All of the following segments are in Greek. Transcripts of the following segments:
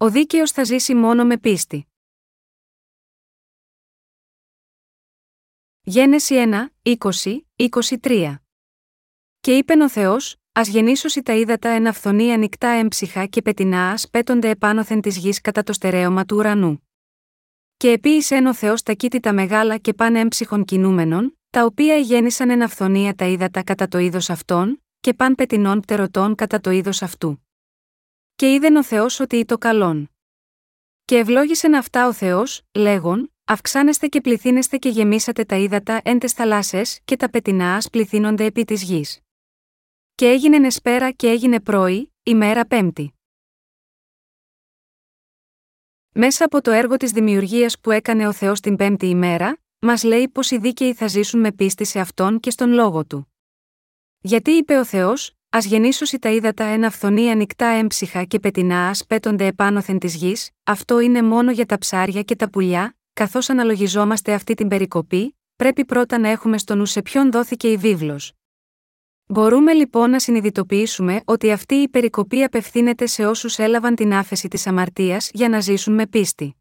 Ο δίκαιος θα ζήσει μόνο με πίστη. Γένεση 1, 20, 23. Και είπε ο Θεός, Α γεννήσωσι τα ύδατα εν αυθονή ανοιχτά έμψυχα και πετεινά ας πέτονται επάνωθεν της γης κατά το στερέωμα του ουρανού. Και επίησε ο Θεός τα κήτητα μεγάλα και πάνε έμψυχων κινούμενων, τα οποία γέννησαν εν αυθονία τα ύδατα κατά το είδος αυτών, και παν πετεινών πτερωτών κατά το είδος αυτού. Και είδεν ο Θεός ότι το καλόν. Και ευλόγησεν αυτά ο Θεός, λέγον, Αυξάνεστε και πληθύνεστε και γεμίσατε τα ύδατα εν τες θαλάσσες και τα πετεινά ας πληθύνονται επί της γης. Και έγινε νεσπέρα και έγινε πρωί, ημέρα πέμπτη. Μέσα από το έργο της δημιουργίας που έκανε ο Θεός την πέμπτη ημέρα, μας λέει πως οι δίκαιοι θα ζήσουν με πίστη σε Αυτόν και στον Λόγο Του. Γιατί είπε ο Θεός, Α γεννήσωσι τα ύδατα ένα αυθονή ανοιχτά έμψυχα και πετεινά α πέτονται επάνωθεν της γης, αυτό είναι μόνο για τα ψάρια και τα πουλιά, καθώς αναλογιζόμαστε αυτή την περικοπή, πρέπει πρώτα να έχουμε στο νου σε ποιον δόθηκε η βίβλος. Μπορούμε λοιπόν να συνειδητοποιήσουμε ότι αυτή η περικοπή απευθύνεται σε όσους έλαβαν την άφεση της αμαρτίας για να ζήσουν με πίστη.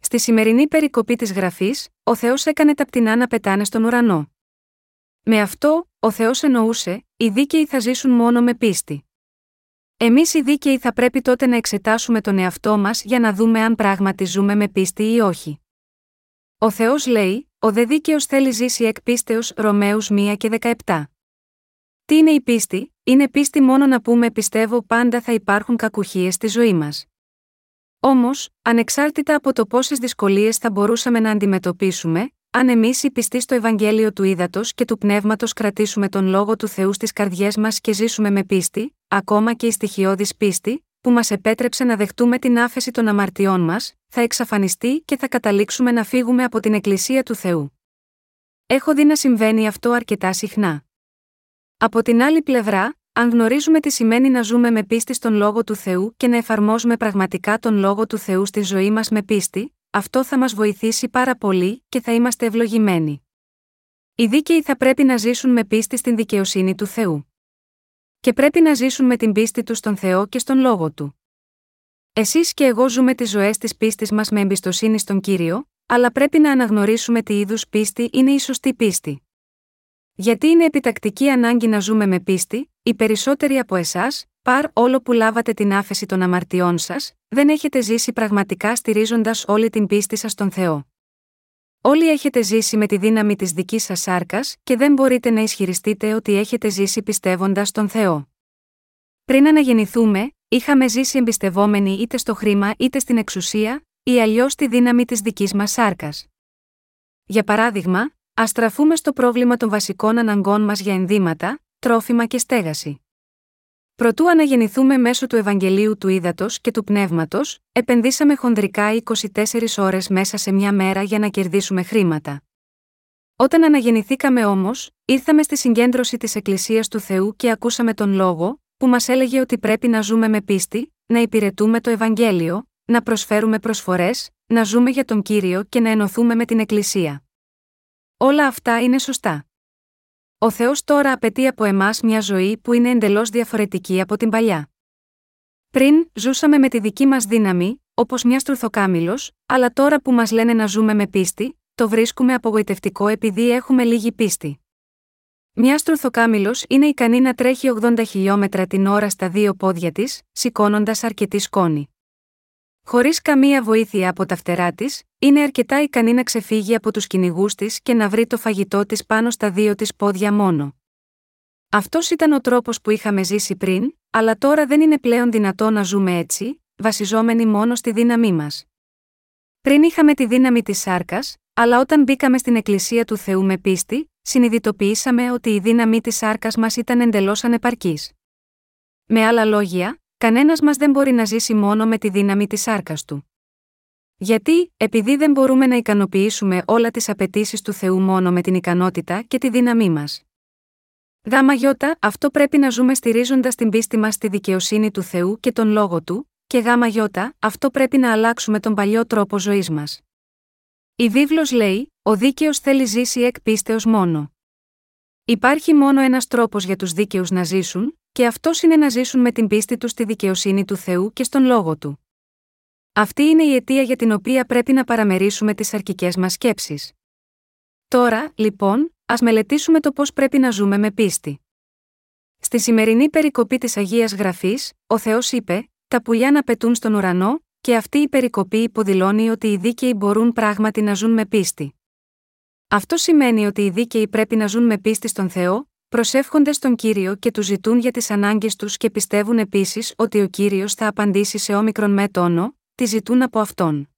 Στη σημερινή περικοπή της γραφής, ο Θεός έκανε τα πτηνά να πετάνε στον ουρανό. Με αυτό, ο Θεός εννοούσε, οι δίκαιοι θα ζήσουν μόνο με πίστη. Εμείς οι δίκαιοι θα πρέπει τότε να εξετάσουμε τον εαυτό μας για να δούμε αν πράγματι ζούμε με πίστη ή όχι. Ο Θεός λέει: Ο δε δίκαιος θέλει ζήσει εκ πίστεως Ρωμαίους 1 και 17. Τι είναι η πίστη, είναι πίστη μόνο να πούμε πιστεύω πάντα θα υπάρχουν κακουχίες στη ζωή μας. Όμως, ανεξάρτητα από το πόσες δυσκολίες θα μπορούσαμε να αντιμετωπίσουμε, αν εμείς οι πιστοί στο Ευαγγέλιο του Ήδατος και του Πνεύματος κρατήσουμε τον λόγο του Θεού στις καρδιές μας και ζήσουμε με πίστη, ακόμα και η στοιχειώδης πίστη, που μας επέτρεψε να δεχτούμε την άφεση των αμαρτιών μας, θα εξαφανιστεί και θα καταλήξουμε να φύγουμε από την Εκκλησία του Θεού. Έχω δει να συμβαίνει αυτό αρκετά συχνά. Από την άλλη πλευρά, αν γνωρίζουμε τι σημαίνει να ζούμε με πίστη στον λόγο του Θεού και να εφαρμόζουμε πραγματικά τον λόγο του Θεού στη ζωή μας με πίστη, αυτό θα μας βοηθήσει πάρα πολύ και θα είμαστε ευλογημένοι. Οι δίκαιοι θα πρέπει να ζήσουν με πίστη στην δικαιοσύνη του Θεού. Και πρέπει να ζήσουν με την πίστη τους στον Θεό και στον λόγο του. Εσείς και εγώ ζούμε τις ζωές της πίστης μας με εμπιστοσύνη στον κύριο, αλλά πρέπει να αναγνωρίσουμε τι είδους πίστη είναι η σωστή πίστη. Γιατί είναι επιτακτική ανάγκη να ζούμε με πίστη, οι περισσότεροι από εσάς, Παρ όλο που λάβατε την άφεση των αμαρτιών σας, δεν έχετε ζήσει πραγματικά στηρίζοντας όλη την πίστη σας στον Θεό. Όλοι έχετε ζήσει με τη δύναμη της δικής σας σάρκας και δεν μπορείτε να ισχυριστείτε ότι έχετε ζήσει πιστεύοντας στον Θεό. Πριν αναγεννηθούμε, είχαμε ζήσει εμπιστευόμενοι είτε στο χρήμα είτε στην εξουσία, ή αλλιώς τη δύναμη της δικής μας σάρκας. Για παράδειγμα, α στραφούμε στο πρόβλημα των βασικών αναγκών μας για ενδύματα, τρόφιμα και στέγαση. Προτού αναγεννηθούμε μέσω του Ευαγγελίου του Ήδατος και του Πνεύματος, επενδύσαμε χονδρικά 24 ώρες μέσα σε μια μέρα για να κερδίσουμε χρήματα. Όταν αναγεννηθήκαμε όμως, ήρθαμε στη συγκέντρωση της Εκκλησίας του Θεού και ακούσαμε τον λόγο, που μας έλεγε ότι πρέπει να ζούμε με πίστη, να υπηρετούμε το Ευαγγέλιο, να προσφέρουμε προσφορές, να ζούμε για τον κύριο και να ενωθούμε με την Εκκλησία. Όλα αυτά είναι σωστά. Ο Θεός τώρα απαιτεί από εμάς μια ζωή που είναι εντελώς διαφορετική από την παλιά. Πριν, ζούσαμε με τη δική μας δύναμη, όπως μιας στρουθοκάμιλο, αλλά τώρα που μας λένε να ζούμε με πίστη, το βρίσκουμε απογοητευτικό επειδή έχουμε λίγη πίστη. Μιας στρουθοκάμιλο είναι ικανή να τρέχει 80 χιλιόμετρα την ώρα στα δύο πόδια της, σηκώνοντας αρκετή σκόνη. Χωρίς καμία βοήθεια από τα φτερά της, είναι αρκετά ικανή να ξεφύγει από τους κυνηγούς της και να βρει το φαγητό της πάνω στα δύο της πόδια μόνο. Αυτός ήταν ο τρόπος που είχαμε ζήσει πριν, αλλά τώρα δεν είναι πλέον δυνατό να ζούμε έτσι, βασιζόμενοι μόνο στη δύναμή μας. Πριν είχαμε τη δύναμη της σάρκας, αλλά όταν μπήκαμε στην Εκκλησία του Θεού με πίστη, συνειδητοποιήσαμε ότι η δύναμη της σάρκας μας ήταν εντελώς ανεπαρκής. Με άλλα λόγια, κανένας μας δεν μπορεί να ζήσει μόνο με τη δύναμη της σάρκας του. Γιατί, επειδή δεν μπορούμε να ικανοποιήσουμε όλα τις απαιτήσεις του Θεού μόνο με την ικανότητα και τη δύναμή μας. Γάμα γιώτα, αυτό πρέπει να ζούμε στηρίζοντας την πίστη μας στη δικαιοσύνη του Θεού και τον λόγο του, και γάμα γιώτα, αυτό πρέπει να αλλάξουμε τον παλιό τρόπο ζωής μας. Η βίβλος λέει: Ο δίκαιος θέλει ζήσει εκ πίστεως μόνο. Υπάρχει μόνο ένας τρόπος για τους δίκαιους να ζήσουν, και αυτός είναι να ζήσουν με την πίστη τους στη δικαιοσύνη του Θεού και στον λόγο του. Αυτή είναι η αιτία για την οποία πρέπει να παραμερίσουμε τις αρκικέ μας σκέψεις. Τώρα, λοιπόν, ας μελετήσουμε το πώς πρέπει να ζούμε με πίστη. Στη σημερινή περικοπή της Αγίας Γραφής, ο Θεός είπε: Τα πουλιά να πετούν στον ουρανό, και αυτή η περικοπή υποδηλώνει ότι οι δίκαιοι μπορούν πράγματι να ζουν με πίστη. Αυτό σημαίνει ότι οι δίκαιοι πρέπει να ζουν με πίστη στον Θεό, προσεύχονται στον κύριο και τους ζητούν για τις ανάγκες τους και πιστεύουν επίσης ότι ο κύριος θα απαντήσει σε όμικρον με τόνο, τι ζητούν από αυτόν.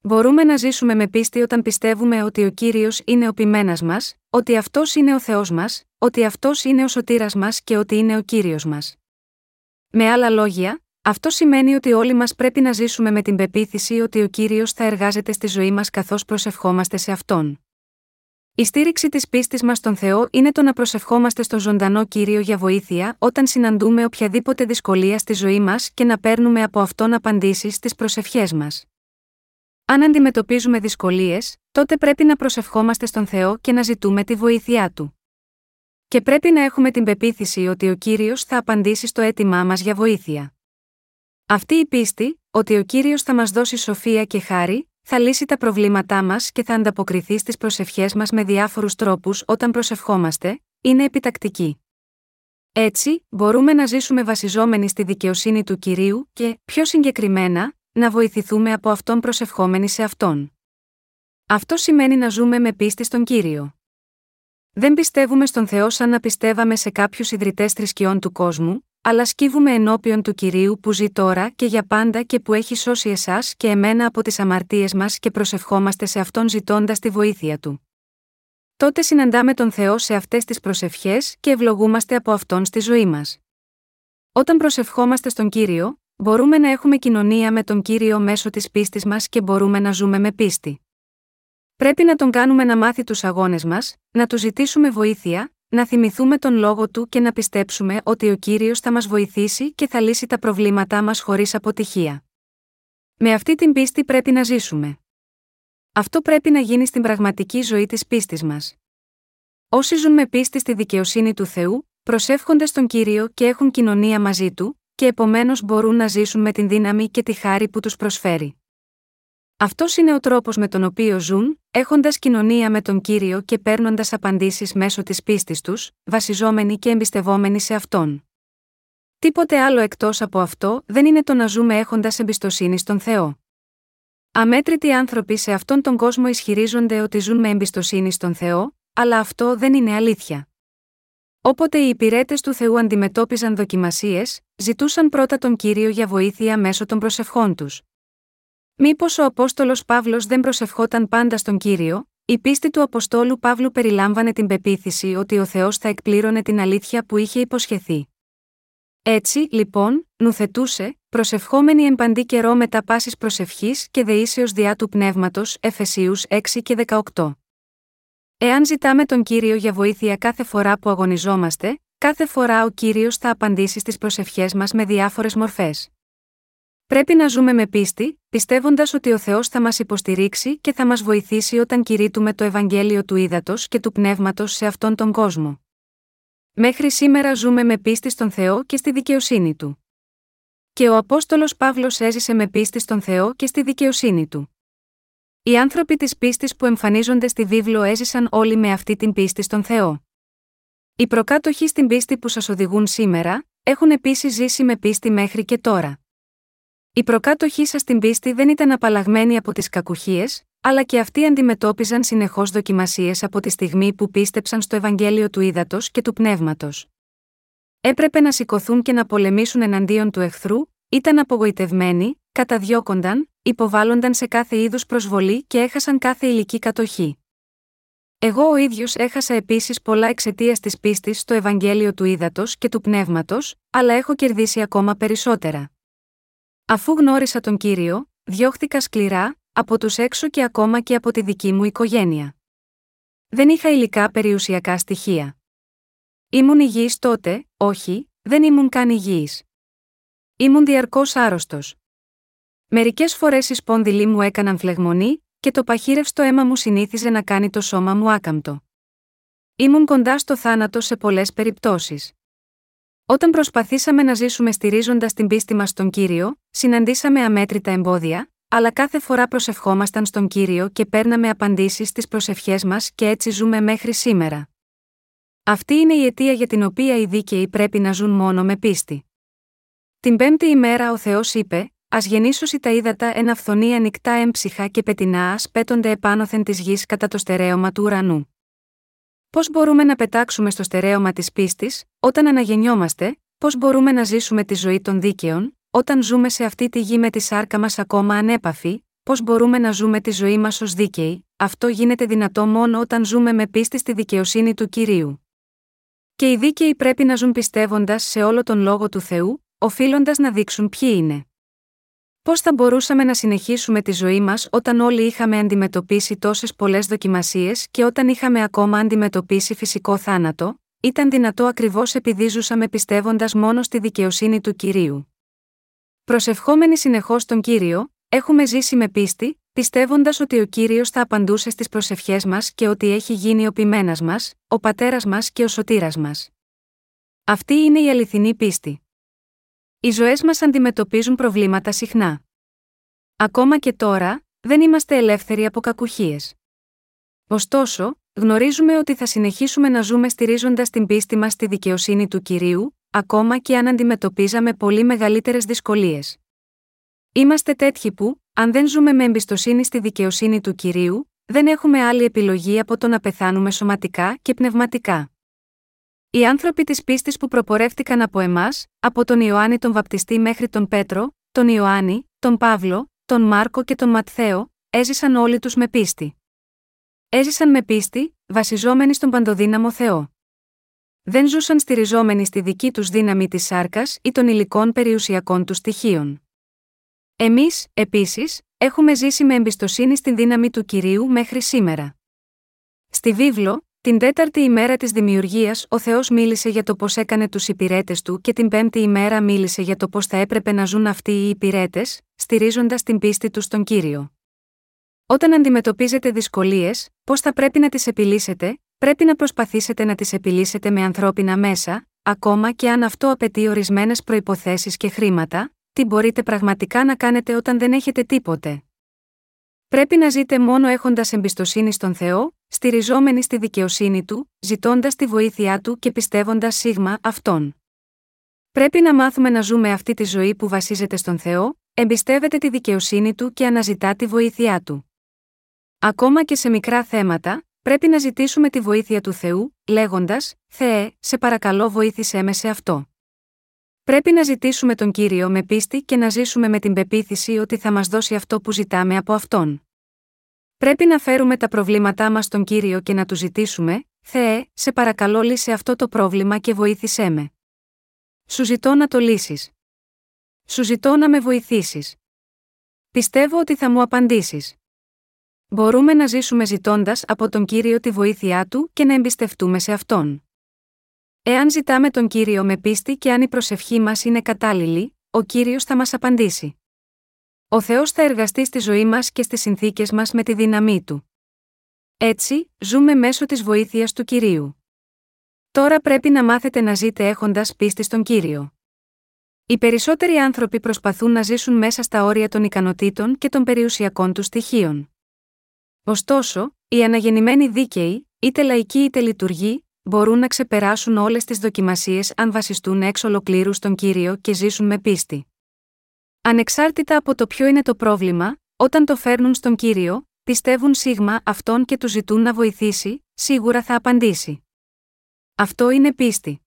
Μπορούμε να ζήσουμε με πίστη όταν πιστεύουμε ότι ο κύριος είναι ο πειμένα μας, ότι αυτός είναι ο Θεός μας, ότι αυτός είναι ο σωτήρας μας και ότι είναι ο κύριος μας. Με άλλα λόγια, αυτό σημαίνει ότι όλοι μας πρέπει να ζήσουμε με την πεποίθηση ότι ο κύριος θα εργάζεται στη ζωή μας καθώς προσευχόμαστε σε αυτόν. Η στήριξη της πίστης μας στον Θεό είναι το να προσευχόμαστε στον ζωντανό κύριο για βοήθεια όταν συναντούμε οποιαδήποτε δυσκολία στη ζωή μας και να παίρνουμε από αυτόν απαντήσεις στις προσευχές μας. Αν αντιμετωπίζουμε δυσκολίες, τότε πρέπει να προσευχόμαστε στον Θεό και να ζητούμε τη βοήθειά του. Και πρέπει να έχουμε την πεποίθηση ότι ο κύριος θα απαντήσει στο αίτημά μας για βοήθεια. Αυτή η πίστη, ότι ο κύριος θα μας δώσει σοφία και χάρη, θα λύσει τα προβλήματά μας και θα ανταποκριθεί στις προσευχές μας με διάφορους τρόπους όταν προσευχόμαστε, είναι επιτακτική. Έτσι, μπορούμε να ζήσουμε βασιζόμενοι στη δικαιοσύνη του κυρίου και, πιο συγκεκριμένα, να βοηθηθούμε από αυτόν προσευχόμενοι σε αυτόν. Αυτό σημαίνει να ζούμε με πίστη στον κύριο. Δεν πιστεύουμε στον Θεό σαν να πιστεύαμε σε κάποιους ιδρυτές θρησκειών του κόσμου, αλλά σκύβουμε ενώπιον του κυρίου που ζει τώρα και για πάντα και που έχει σώσει εσάς και εμένα από τις αμαρτίες μας και προσευχόμαστε σε αυτόν ζητώντας τη βοήθεια του. Τότε συναντάμε τον Θεό σε αυτές τις προσευχές και ευλογούμαστε από αυτόν στη ζωή μας. Όταν προσευχόμαστε στον κύριο, μπορούμε να έχουμε κοινωνία με τον κύριο μέσω της πίστης μας και μπορούμε να ζούμε με πίστη. Πρέπει να τον κάνουμε να μάθει τους αγώνες μας, να του ζητήσουμε βοήθεια, να θυμηθούμε τον λόγο του και να πιστέψουμε ότι ο κύριος θα μας βοηθήσει και θα λύσει τα προβλήματά μας χωρίς αποτυχία. Με αυτή την πίστη πρέπει να ζήσουμε. Αυτό πρέπει να γίνει στην πραγματική ζωή της πίστης μας. Όσοι ζουν με πίστη στη δικαιοσύνη του Θεού, προσεύχονται στον κύριο και έχουν κοινωνία μαζί του, και επομένως μπορούν να ζήσουν με την δύναμη και τη χάρη που τους προσφέρει. Αυτός είναι ο τρόπος με τον οποίο ζουν, έχοντας κοινωνία με τον κύριο και παίρνοντας απαντήσεις μέσω της πίστης τους, βασιζόμενοι και εμπιστευόμενοι σε αυτόν. Τίποτε άλλο εκτός από αυτό δεν είναι το να ζούμε έχοντας εμπιστοσύνη στον Θεό. Αμέτρητοι άνθρωποι σε αυτόν τον κόσμο ισχυρίζονται ότι ζουν με εμπιστοσύνη στον Θεό, αλλά αυτό δεν είναι αλήθεια. Όποτε οι υπηρέτες του Θεού αντιμετώπιζαν δοκιμασίες, ζητούσαν πρώτα τον κύριο για βοήθεια μέσω των προσευχών τους. Μήπως ο Απόστολος Παύλος δεν προσευχόταν πάντα στον κύριο, η πίστη του Αποστόλου Παύλου περιλάμβανε την πεποίθηση ότι ο Θεός θα εκπλήρωνε την αλήθεια που είχε υποσχεθεί. Έτσι, λοιπόν, νουθετούσε, προσευχόμενη εν παντή καιρό μετά πάσης προσευχής και δεήσεως διά του πνεύματος Εφεσίους 6 και 18. Εάν ζητάμε τον κύριο για βοήθεια κάθε φορά που αγωνιζόμαστε, κάθε φορά ο κύριος θα απαντήσει στις προσευχές μας με διάφορες μορφές. Πρέπει να ζούμε με πίστη, πιστεύοντας ότι ο Θεός θα μας υποστηρίξει και θα μας βοηθήσει όταν κηρύττουμε το Ευαγγέλιο του Ήδατος και του Πνεύματος σε αυτόν τον κόσμο. Μέχρι σήμερα ζούμε με πίστη στον Θεό και στη δικαιοσύνη του. Και ο Απόστολος Παύλος έζησε με πίστη στον Θεό και στη δικαιοσύνη του. Οι άνθρωποι της πίστης που εμφανίζονται στη βίβλο έζησαν όλοι με αυτή την πίστη στον Θεό. Οι προκάτοχοι στην πίστη που σας οδηγούν σήμερα, έχουν επίσης ζήσει με πίστη μέχρι και τώρα. Οι προκάτοχοί σας στην πίστη δεν ήταν απαλλαγμένοι από τις κακουχίες, αλλά και αυτοί αντιμετώπιζαν συνεχώς δοκιμασίες από τη στιγμή που πίστεψαν στο Ευαγγέλιο του Ήδατος και του Πνεύματος. Έπρεπε να σηκωθούν και να πολεμήσουν εναντίον του εχθρού, ήταν απογοητευμένοι, καταδιώκονταν, υποβάλλονταν σε κάθε είδους προσβολή και έχασαν κάθε ηλική κατοχή. Εγώ ο ίδιος έχασα επίσης πολλά εξαιτίας της πίστης στο Ευαγγέλιο του Ήδατος και του Πνεύματος, αλλά έχω κερδίσει ακόμα περισσότερα. Αφού γνώρισα τον κύριο, διώχθηκα σκληρά, από τους έξω και ακόμα και από τη δική μου οικογένεια. Δεν είχα υλικά περιουσιακά στοιχεία. Ήμουν υγιής τότε, όχι, δεν ήμουν καν υγιής. Ήμουν διαρκώς άρρωστος. Μερικές φορές οι σπόνδυλοι μου έκαναν φλεγμονή, και το παχύρευστο αίμα μου συνήθιζε να κάνει το σώμα μου άκαμπτο. Ήμουν κοντά στο θάνατο σε πολλές περιπτώσεις. Όταν προσπαθήσαμε να ζήσουμε στηρίζοντας την πίστη μας στον κύριο, συναντήσαμε αμέτρητα εμπόδια, αλλά κάθε φορά προσευχόμασταν στον κύριο και παίρναμε απαντήσεις στις προσευχές μας και έτσι ζούμε μέχρι σήμερα. Αυτή είναι η αιτία για την οποία οι δίκαιοι πρέπει να ζουν μόνο με πίστη. Την πέμπτη ημέρα ο Θεός είπε: Α γεννήσωσι τα ύδατα εν αυθονή ανοιχτά έμψυχα και πετεινά ας πέτονται επάνωθεν της γης κατά το στερέωμα του ουρανού. Πώς μπορούμε να πετάξουμε στο στερέωμα της πίστης, όταν αναγεννιόμαστε, πώς μπορούμε να ζήσουμε τη ζωή των δίκαιων, όταν ζούμε σε αυτή τη γη με τη σάρκα μας ακόμα ανέπαφη, πώς μπορούμε να ζούμε τη ζωή μας ως δίκαιοι, αυτό γίνεται δυνατό μόνο όταν ζούμε με πίστη στη δικαιοσύνη του κυρίου. Και οι δίκαιοι πρέπει να ζουν πιστεύοντας σε όλο τον λόγο του Θεού, οφείλοντας να δείξουν ποιοι είναι. Πώς θα μπορούσαμε να συνεχίσουμε τη ζωή μας όταν όλοι είχαμε αντιμετωπίσει τόσες πολλές δοκιμασίες και όταν είχαμε ακόμα αντιμετωπίσει φυσικό θάνατο, ήταν δυνατό ακριβώς επειδή ζούσαμε πιστεύοντας μόνο στη δικαιοσύνη του κυρίου. Προσευχόμενοι συνεχώς τον κύριο, έχουμε ζήσει με πίστη, πιστεύοντας ότι ο κύριος θα απαντούσε στις προσευχές μας και ότι έχει γίνει ο ποιμένας μας, ο πατέρας μας και ο σωτήρας μας. Αυτή είναι η αληθινή πίστη. Οι ζωές μας αντιμετωπίζουν προβλήματα συχνά. Ακόμα και τώρα, δεν είμαστε ελεύθεροι από κακουχίες. Ωστόσο, γνωρίζουμε ότι θα συνεχίσουμε να ζούμε στηρίζοντας την πίστη μας στη δικαιοσύνη του κυρίου, ακόμα και αν αντιμετωπίζαμε πολύ μεγαλύτερες δυσκολίες. Είμαστε τέτοιοι που, αν δεν ζούμε με εμπιστοσύνη στη δικαιοσύνη του κυρίου, δεν έχουμε άλλη επιλογή από το να πεθάνουμε σωματικά και πνευματικά. Οι άνθρωποι της πίστης που προπορεύτηκαν από εμάς, από τον Ιωάννη τον Βαπτιστή μέχρι τον Πέτρο, τον Ιωάννη, τον Παύλο, τον Μάρκο και τον Ματθαίο, έζησαν όλοι τους με πίστη. Έζησαν με πίστη, βασιζόμενοι στον παντοδύναμο Θεό. Δεν ζούσαν στηριζόμενοι στη δική τους δύναμη της σάρκας ή των υλικών περιουσιακών τους στοιχείων. Εμείς, επίσης, έχουμε ζήσει με εμπιστοσύνη στην δύναμη του κυρίου μέχρι σήμερα. Στη βίβλο, την τέταρτη ημέρα της δημιουργίας, ο Θεός μίλησε για το πώς έκανε τους υπηρέτες του και την πέμπτη ημέρα μίλησε για το πώς θα έπρεπε να ζουν αυτοί οι υπηρέτες, στηρίζοντας την πίστη τους στον κύριο. Όταν αντιμετωπίζετε δυσκολίες, πώς θα πρέπει να τις επιλύσετε, πρέπει να προσπαθήσετε να τις επιλύσετε με ανθρώπινα μέσα, ακόμα και αν αυτό απαιτεί ορισμένες προποθέσει και χρήματα, τι μπορείτε πραγματικά να κάνετε όταν δεν έχετε τίποτε. Πρέπει να ζείτε μόνο έχοντας εμπιστοσύνη στον Θεό, στηριζόμενοι στη δικαιοσύνη του, ζητώντας τη βοήθειά του και πιστεύοντας σίγμα αυτόν. Πρέπει να μάθουμε να ζούμε αυτή τη ζωή που βασίζεται στον Θεό, εμπιστεύεται τη δικαιοσύνη του και αναζητά τη βοήθειά του. Ακόμα και σε μικρά θέματα, πρέπει να ζητήσουμε τη βοήθεια του Θεού, λέγοντας: Θεέ, σε παρακαλώ βοήθησέ με σε αυτό. Πρέπει να ζητήσουμε τον κύριο με πίστη και να ζήσουμε με την πεποίθηση ότι θα μας δώσει αυτό που ζητάμε από αυτόν. Πρέπει να φέρουμε τα προβλήματά μας στον κύριο και να του ζητήσουμε: Θεέ, σε παρακαλώ λύσε αυτό το πρόβλημα και βοήθησέ με. Σου ζητώ να το λύσεις. Σου ζητώ να με βοηθήσεις. Πιστεύω ότι θα μου απαντήσεις. Μπορούμε να ζήσουμε ζητώντας από τον κύριο τη βοήθειά του και να εμπιστευτούμε σε αυτόν. Εάν ζητάμε τον κύριο με πίστη και αν η προσευχή μας είναι κατάλληλη, ο κύριος θα μας απαντήσει. Ο Θεός θα εργαστεί στη ζωή μας και στις συνθήκες μας με τη δύναμή του. Έτσι, ζούμε μέσω της βοήθειας του κυρίου. Τώρα πρέπει να μάθετε να ζείτε έχοντας πίστη στον κύριο. Οι περισσότεροι άνθρωποι προσπαθούν να ζήσουν μέσα στα όρια των ικανοτήτων και των περιουσιακών του στοιχείων. Ωστόσο, οι αναγεννημένοι δίκαιοι, είτε λαϊκοί είτε λειτουργοί, μπορούν να ξεπεράσουν όλες τις δοκιμασίες αν βασιστούν εξ ολοκλήρους στον κύριο και ζήσουν με πίστη. Ανεξάρτητα από το ποιο είναι το πρόβλημα, όταν το φέρνουν στον κύριο, πιστεύουν σίγμα αυτόν και του ζητούν να βοηθήσει, σίγουρα θα απαντήσει. Αυτό είναι πίστη.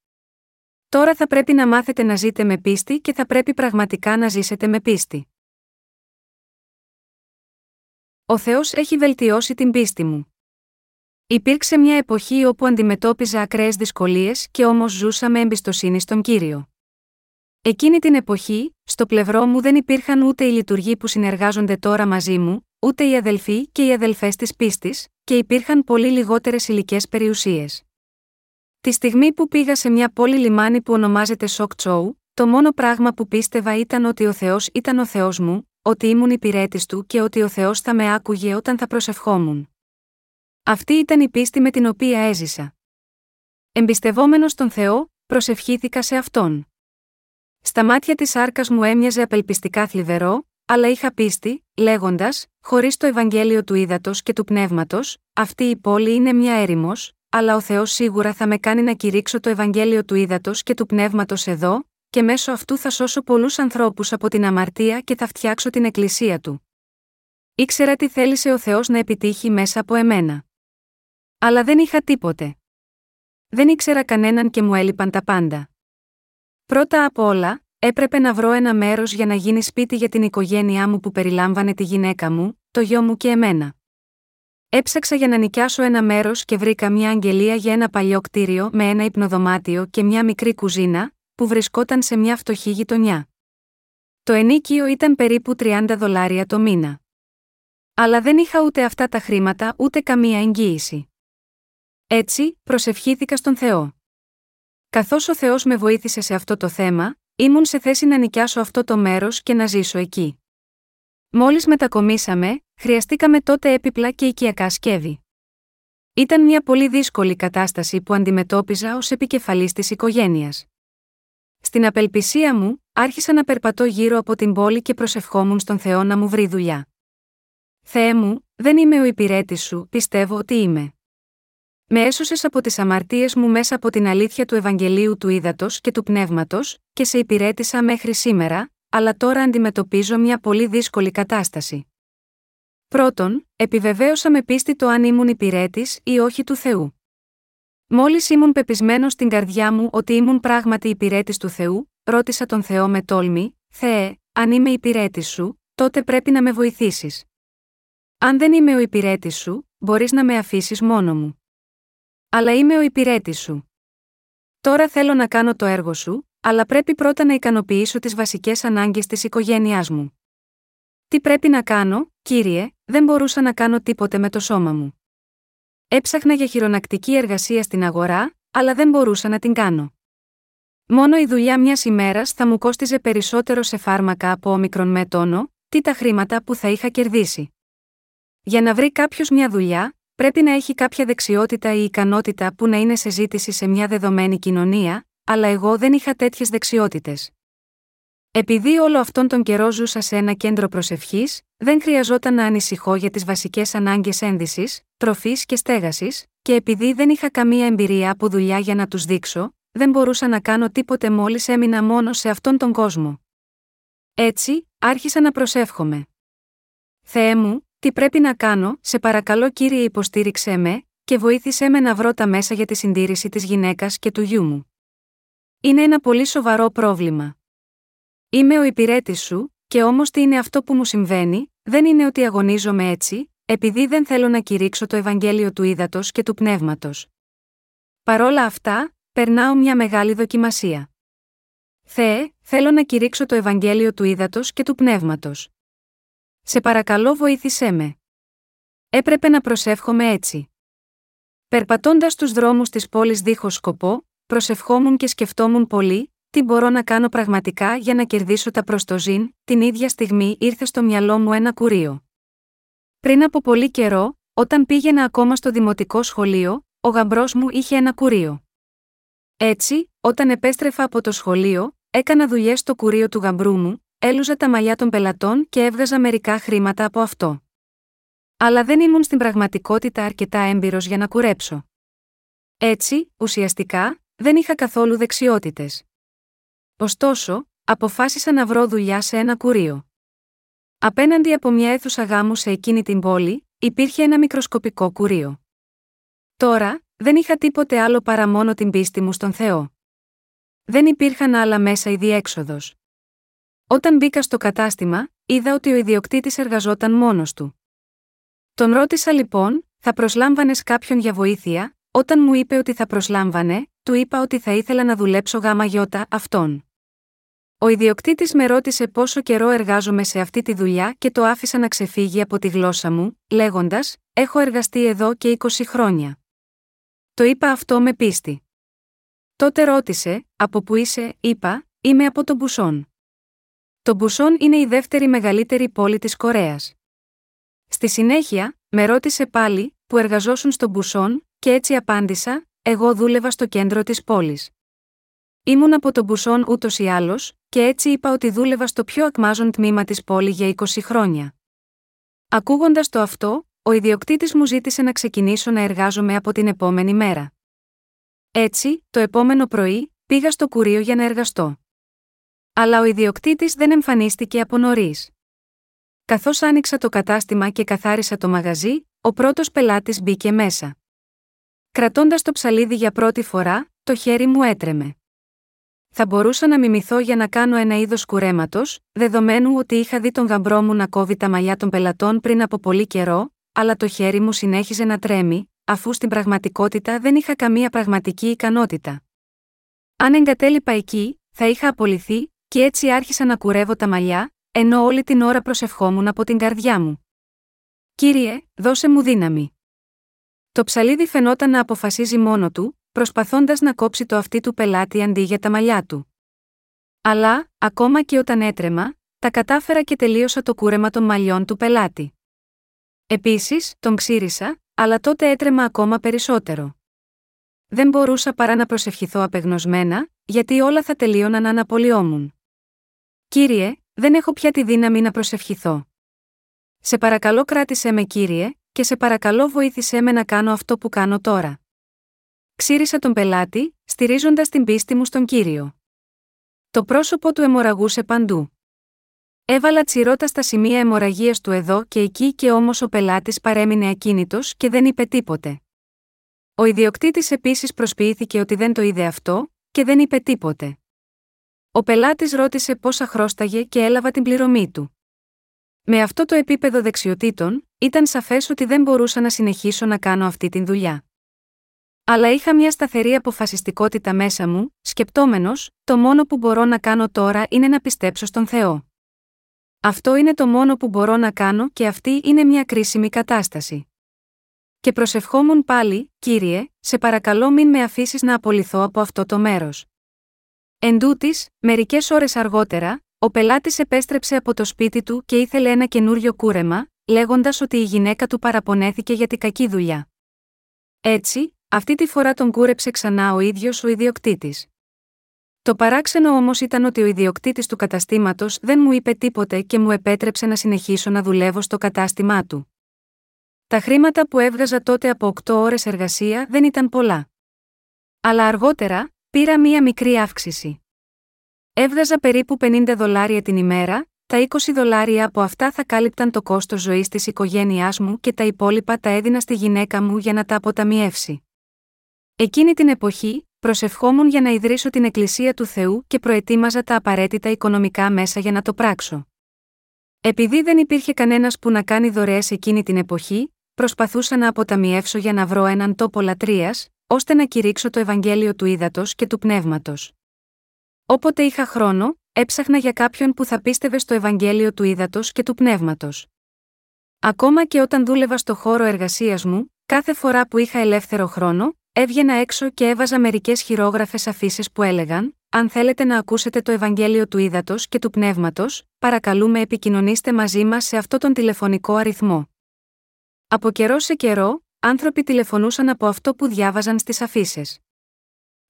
Τώρα θα πρέπει να μάθετε να ζείτε με πίστη και θα πρέπει πραγματικά να ζήσετε με πίστη. Ο Θεός έχει βελτιώσει την πίστη μου. Υπήρξε μια εποχή όπου αντιμετώπιζα ακραίες δυσκολίες και όμως ζούσα με εμπιστοσύνη στον κύριο. Εκείνη την εποχή, στο πλευρό μου δεν υπήρχαν ούτε οι λειτουργοί που συνεργάζονται τώρα μαζί μου, ούτε οι αδελφοί και οι αδελφές της πίστης, και υπήρχαν πολύ λιγότερες υλικέ περιουσίες. Τη στιγμή που πήγα σε μια πόλη λιμάνι που ονομάζεται Σοκ Τσόου, το μόνο πράγμα που πίστευα ήταν ότι ο Θεός ήταν ο Θεός μου, ότι ήμουν υπηρέτης του και ότι ο Θεός θα με άκουγε όταν θα προσευχόμουν. Αυτή ήταν η πίστη με την οποία έζησα. Εμπιστευόμενος στον Θεό, προσευχήθηκα σε αυτόν. Στα μάτια της άρκα μου έμοιαζε απελπιστικά θλιβερό, αλλά είχα πίστη, λέγοντας, χωρίς το Ευαγγέλιο του ύδατο και του πνεύματος, αυτή η πόλη είναι μια έρημος, αλλά ο Θεός σίγουρα θα με κάνει να κηρύξω το Ευαγγέλιο του ύδατο και του πνεύματος εδώ, και μέσω αυτού θα σώσω πολλούς ανθρώπους από την αμαρτία και θα φτιάξω την εκκλησία του. Ήξερα τι θέλησε ο Θεός να επιτύχει μέσα από εμένα. Αλλά δεν είχα τίποτε. Δεν ήξερα κανέναν και μου έλειπαν τα πάντα. Πρώτα απ' όλα, έπρεπε να βρω ένα μέρος για να γίνει σπίτι για την οικογένειά μου που περιλάμβανε τη γυναίκα μου, το γιο μου και εμένα. Έψαξα για να νοικιάσω ένα μέρος και βρήκα μια αγγελία για ένα παλιό κτίριο με ένα υπνοδωμάτιο και μια μικρή κουζίνα, που βρισκόταν σε μια φτωχή γειτονιά. Το ενίκιο ήταν περίπου 30 δολάρια το μήνα. Αλλά δεν είχα ούτε αυτά τα χρήματα ούτε καμία εγγύηση. Έτσι, προσευχήθηκα στον Θεό. Καθώς ο Θεός με βοήθησε σε αυτό το θέμα, ήμουν σε θέση να νοικιάσω αυτό το μέρος και να ζήσω εκεί. Μόλις μετακομίσαμε, χρειαστήκαμε τότε έπιπλα και οικιακά σκεύη. Ήταν μια πολύ δύσκολη κατάσταση που αντιμετώπιζα ως επικεφαλής της οικογένειας. Στην απελπισία μου, άρχισα να περπατώ γύρω από την πόλη και προσευχόμουν στον Θεό να μου βρει δουλειά. Θεέ μου, δεν είμαι ο υπηρέτης σου, πιστεύω ότι είμαι. Με έσωσες από τις αμαρτίες μου μέσα από την αλήθεια του Ευαγγελίου του Ήδατος και του Πνεύματος, και σε υπηρέτησα μέχρι σήμερα, αλλά τώρα αντιμετωπίζω μια πολύ δύσκολη κατάσταση. Πρώτον, επιβεβαίωσα με πίστη το αν ήμουν υπηρέτης ή όχι του Θεού. Μόλις ήμουν πεπισμένος στην καρδιά μου ότι ήμουν πράγματι υπηρέτης του Θεού, ρώτησα τον Θεό με τόλμη: Θεέ, αν είμαι υπηρέτη σου, τότε πρέπει να με βοηθήσεις. Αν δεν είμαι ο υπηρέτης σου, μπορείς να με αφήσεις μόνο μου. Αλλά είμαι ο υπηρέτης σου. Τώρα θέλω να κάνω το έργο σου, αλλά πρέπει πρώτα να ικανοποιήσω τις βασικές ανάγκες της οικογένειάς μου. Τι πρέπει να κάνω, κύριε, δεν μπορούσα να κάνω τίποτε με το σώμα μου. Έψαχνα για χειρονακτική εργασία στην αγορά, αλλά δεν μπορούσα να την κάνω. Μόνο η δουλειά μιας ημέρας θα μου κόστιζε περισσότερο σε φάρμακα από όμικρον με τόνο, τι τα χρήματα που θα είχα κερδίσει. Για να βρει κάποιος μια δουλειά, πρέπει να έχει κάποια δεξιότητα ή ικανότητα που να είναι σε ζήτηση σε μια δεδομένη κοινωνία, αλλά εγώ δεν είχα τέτοιες δεξιότητες. Επειδή όλο αυτόν τον καιρό ζούσα σε ένα κέντρο προσευχής, δεν χρειαζόταν να ανησυχώ για τις βασικές ανάγκες ένδυσης, τροφής και στέγασης, και επειδή δεν είχα καμία εμπειρία από δουλειά για να τους δείξω, δεν μπορούσα να κάνω τίποτε μόλις έμεινα μόνο σε αυτόν τον κόσμο. Έτσι, άρχισα να προσεύχομαι. Θεέ μου, τι πρέπει να κάνω, σε παρακαλώ κύριε υποστήριξέ με, και βοήθησέ με να βρω τα μέσα για τη συντήρηση της γυναίκας και του γιού μου. Είναι ένα πολύ σοβαρό πρόβλημα. Είμαι ο υπηρέτης σου, και όμως τι είναι αυτό που μου συμβαίνει, δεν είναι ότι αγωνίζομαι έτσι, επειδή δεν θέλω να κηρύξω το Ευαγγέλιο του ύδατο και του πνεύματος. Παρόλα αυτά, περνάω μια μεγάλη δοκιμασία. Θεέ, θέλω να κηρύξω το Ευαγγέλιο του ύδατο και του πνεύματος. Σε παρακαλώ βοήθησέ με. Έπρεπε να προσεύχομαι έτσι. Περπατώντας τους δρόμους της πόλης δίχως σκοπό, προσευχόμουν και σκεφτόμουν πολύ, τι μπορώ να κάνω πραγματικά για να κερδίσω τα προστοζήν, την ίδια στιγμή ήρθε στο μυαλό μου ένα κουρίο. Πριν από πολύ καιρό, όταν πήγαινα ακόμα στο δημοτικό σχολείο, ο γαμπρός μου είχε ένα κουρίο. Έτσι, όταν επέστρεφα από το σχολείο, έκανα δουλειές στο κουρίο του γαμπρού μου, έλουζα τα μαλλιά των πελατών και έβγαζα μερικά χρήματα από αυτό. Αλλά δεν ήμουν στην πραγματικότητα αρκετά έμπειρος για να κουρέψω. Έτσι, ουσιαστικά, δεν είχα καθόλου δεξιότητες. Ωστόσο, αποφάσισα να βρω δουλειά σε ένα κουρίο. Απέναντι από μια αίθουσα γάμου σε εκείνη την πόλη, υπήρχε ένα μικροσκοπικό κουρίο. Τώρα, δεν είχα τίποτε άλλο παρά μόνο την πίστη μου στον Θεό. Δεν υπήρχαν άλλα μέσα ή διέξοδος. Όταν μπήκα στο κατάστημα, είδα ότι ο ιδιοκτήτης εργαζόταν μόνος του. Τον ρώτησα λοιπόν, θα προσλάμβανες κάποιον για βοήθεια, όταν μου είπε ότι θα προσλάμβανε, του είπα ότι θα ήθελα να δουλέψω γάμα γιώτα αυτόν. Ο ιδιοκτήτης με ρώτησε πόσο καιρό εργάζομαι σε αυτή τη δουλειά και το άφησα να ξεφύγει από τη γλώσσα μου, λέγοντας: Έχω εργαστεί εδώ και 20 χρόνια. Το είπα αυτό με πίστη. Τότε ρώτησε: Από πού είσαι, είπα: Είμαι από τον Μπουσόν. Το Μπουσόν είναι η δεύτερη μεγαλύτερη πόλη της Κορέας. Στη συνέχεια, με ρώτησε πάλι, που εργαζόσουν στον Μπουσόν, και έτσι απάντησα: Εγώ δούλευα στο κέντρο της πόλης. Ήμουν από τον Μπουσόν ούτως ή άλλως, και έτσι είπα ότι δούλευα στο πιο ακμάζον τμήμα της πόλη για 20 χρόνια. Ακούγοντας το αυτό, ο ιδιοκτήτης μου ζήτησε να ξεκινήσω να εργάζομαι από την επόμενη μέρα. Έτσι, το επόμενο πρωί, πήγα στο κουρίο για να εργαστώ. Αλλά ο ιδιοκτήτης δεν εμφανίστηκε από νωρίς. Καθώς άνοιξα το κατάστημα και καθάρισα το μαγαζί, ο πρώτος πελάτης μπήκε μέσα. Κρατώντας το ψαλίδι για πρώτη φορά, το χέρι μου έτρεμε. Θα μπορούσα να μιμηθώ για να κάνω ένα είδος κουρέματος, δεδομένου ότι είχα δει τον γαμπρό μου να κόβει τα μαλλιά των πελατών πριν από πολύ καιρό, αλλά το χέρι μου συνέχιζε να τρέμει, αφού στην πραγματικότητα δεν είχα καμία πραγματική ικανότητα. Αν εγκατέλειπα εκεί, θα είχα απολυθεί, και έτσι άρχισα να κουρεύω τα μαλλιά, ενώ όλη την ώρα προσευχόμουν από την καρδιά μου. Κύριε, δώσε μου δύναμη. Το ψαλίδι φαινόταν να αποφασίζει μόνο του, προσπαθώντας να κόψει το αυτί του πελάτη αντί για τα μαλλιά του. Αλλά, ακόμα και όταν έτρεμα, τα κατάφερα και τελείωσα το κούρεμα των μαλλιών του πελάτη. Επίσης, τον ξύρισα, αλλά τότε έτρεμα ακόμα περισσότερο. Δεν μπορούσα παρά να προσευχηθώ απεγνωσμένα, γιατί όλα θα τελείωναν αν απολυόμουν. Κύριε, δεν έχω πια τη δύναμη να προσευχηθώ. Σε παρακαλώ κράτησέ με κύριε, και σε παρακαλώ βοήθησέ με να κάνω αυτό που κάνω τώρα. Ξύρισα τον πελάτη, στηρίζοντας την πίστη μου στον κύριο. Το πρόσωπο του αιμορραγούσε παντού. Έβαλα τσιρότα στα σημεία αιμορραγίας του εδώ και εκεί και όμως ο πελάτης παρέμεινε ακίνητος και δεν είπε τίποτε. Ο ιδιοκτήτης επίσης προσποιήθηκε ότι δεν το είδε αυτό, και δεν είπε τίποτε. Ο πελάτης ρώτησε πόσα χρώσταγε και έλαβα την πληρωμή του. Με αυτό το επίπεδο δεξιοτήτων, ήταν σαφές ότι δεν μπορούσα να συνεχίσω να κάνω αυτή την δουλειά. Αλλά είχα μια σταθερή αποφασιστικότητα μέσα μου, σκεπτόμενος, το μόνο που μπορώ να κάνω τώρα είναι να πιστέψω στον Θεό. Αυτό είναι το μόνο που μπορώ να κάνω και αυτή είναι μια κρίσιμη κατάσταση. Και προσευχόμουν πάλι, κύριε, σε παρακαλώ μην με αφήσεις να απολυθώ από αυτό το μέρος. Εν τούτης, μερικές ώρες αργότερα, ο πελάτης επέστρεψε από το σπίτι του και ήθελε ένα καινούριο κούρεμα, λέγοντας ότι η γυναίκα του παραπονέθηκε για την κακή δουλειά. Έτσι, αυτή τη φορά τον κούρεψε ξανά ο ίδιος ο ιδιοκτήτης. Το παράξενο όμως ήταν ότι ο ιδιοκτήτης του καταστήματος δεν μου είπε τίποτε και μου επέτρεψε να συνεχίσω να δουλεύω στο κατάστημά του. Τα χρήματα που έβγαζα τότε από 8 ώρες εργασία δεν ήταν πολλά. Αλλά αργότερα, πήρα μία μικρή αύξηση. Έβγαζα περίπου 50 δολάρια την ημέρα, τα 20 δολάρια από αυτά θα κάλυπταν το κόστος ζωής της οικογένειάς μου και τα υπόλοιπα τα έδινα στη γυναίκα μου για να τα αποταμιεύσει. Εκείνη την εποχή, προσευχόμουν για να ιδρύσω την Εκκλησία του Θεού και προετοίμαζα τα απαραίτητα οικονομικά μέσα για να το πράξω. Επειδή δεν υπήρχε κανένας που να κάνει δωρεές εκείνη την εποχή, προσπαθούσα να αποταμιεύσω για να βρω έναν τόπο λατρείας, ώστε να κηρύξω το Ευαγγέλιο του Ήδατος και του Πνεύματος. Όποτε είχα χρόνο, έψαχνα για κάποιον που θα πίστευε στο Ευαγγέλιο του Ήδατος και του Πνεύματος. Ακόμα και όταν δούλευα στο χώρο εργασίας μου, κάθε φορά που είχα ελεύθερο χρόνο, έβγαινα έξω και έβαζα μερικές χειρόγραφες αφήσεις που έλεγαν: Αν θέλετε να ακούσετε το Ευαγγέλιο του Ήδατος και του Πνεύματος, παρακαλούμε επικοινωνήστε μαζί μας σε αυτό τον τηλεφωνικό αριθμό. Από καιρό σε καιρό, άνθρωποι τηλεφωνούσαν από αυτό που διάβαζαν στις αφήσεις.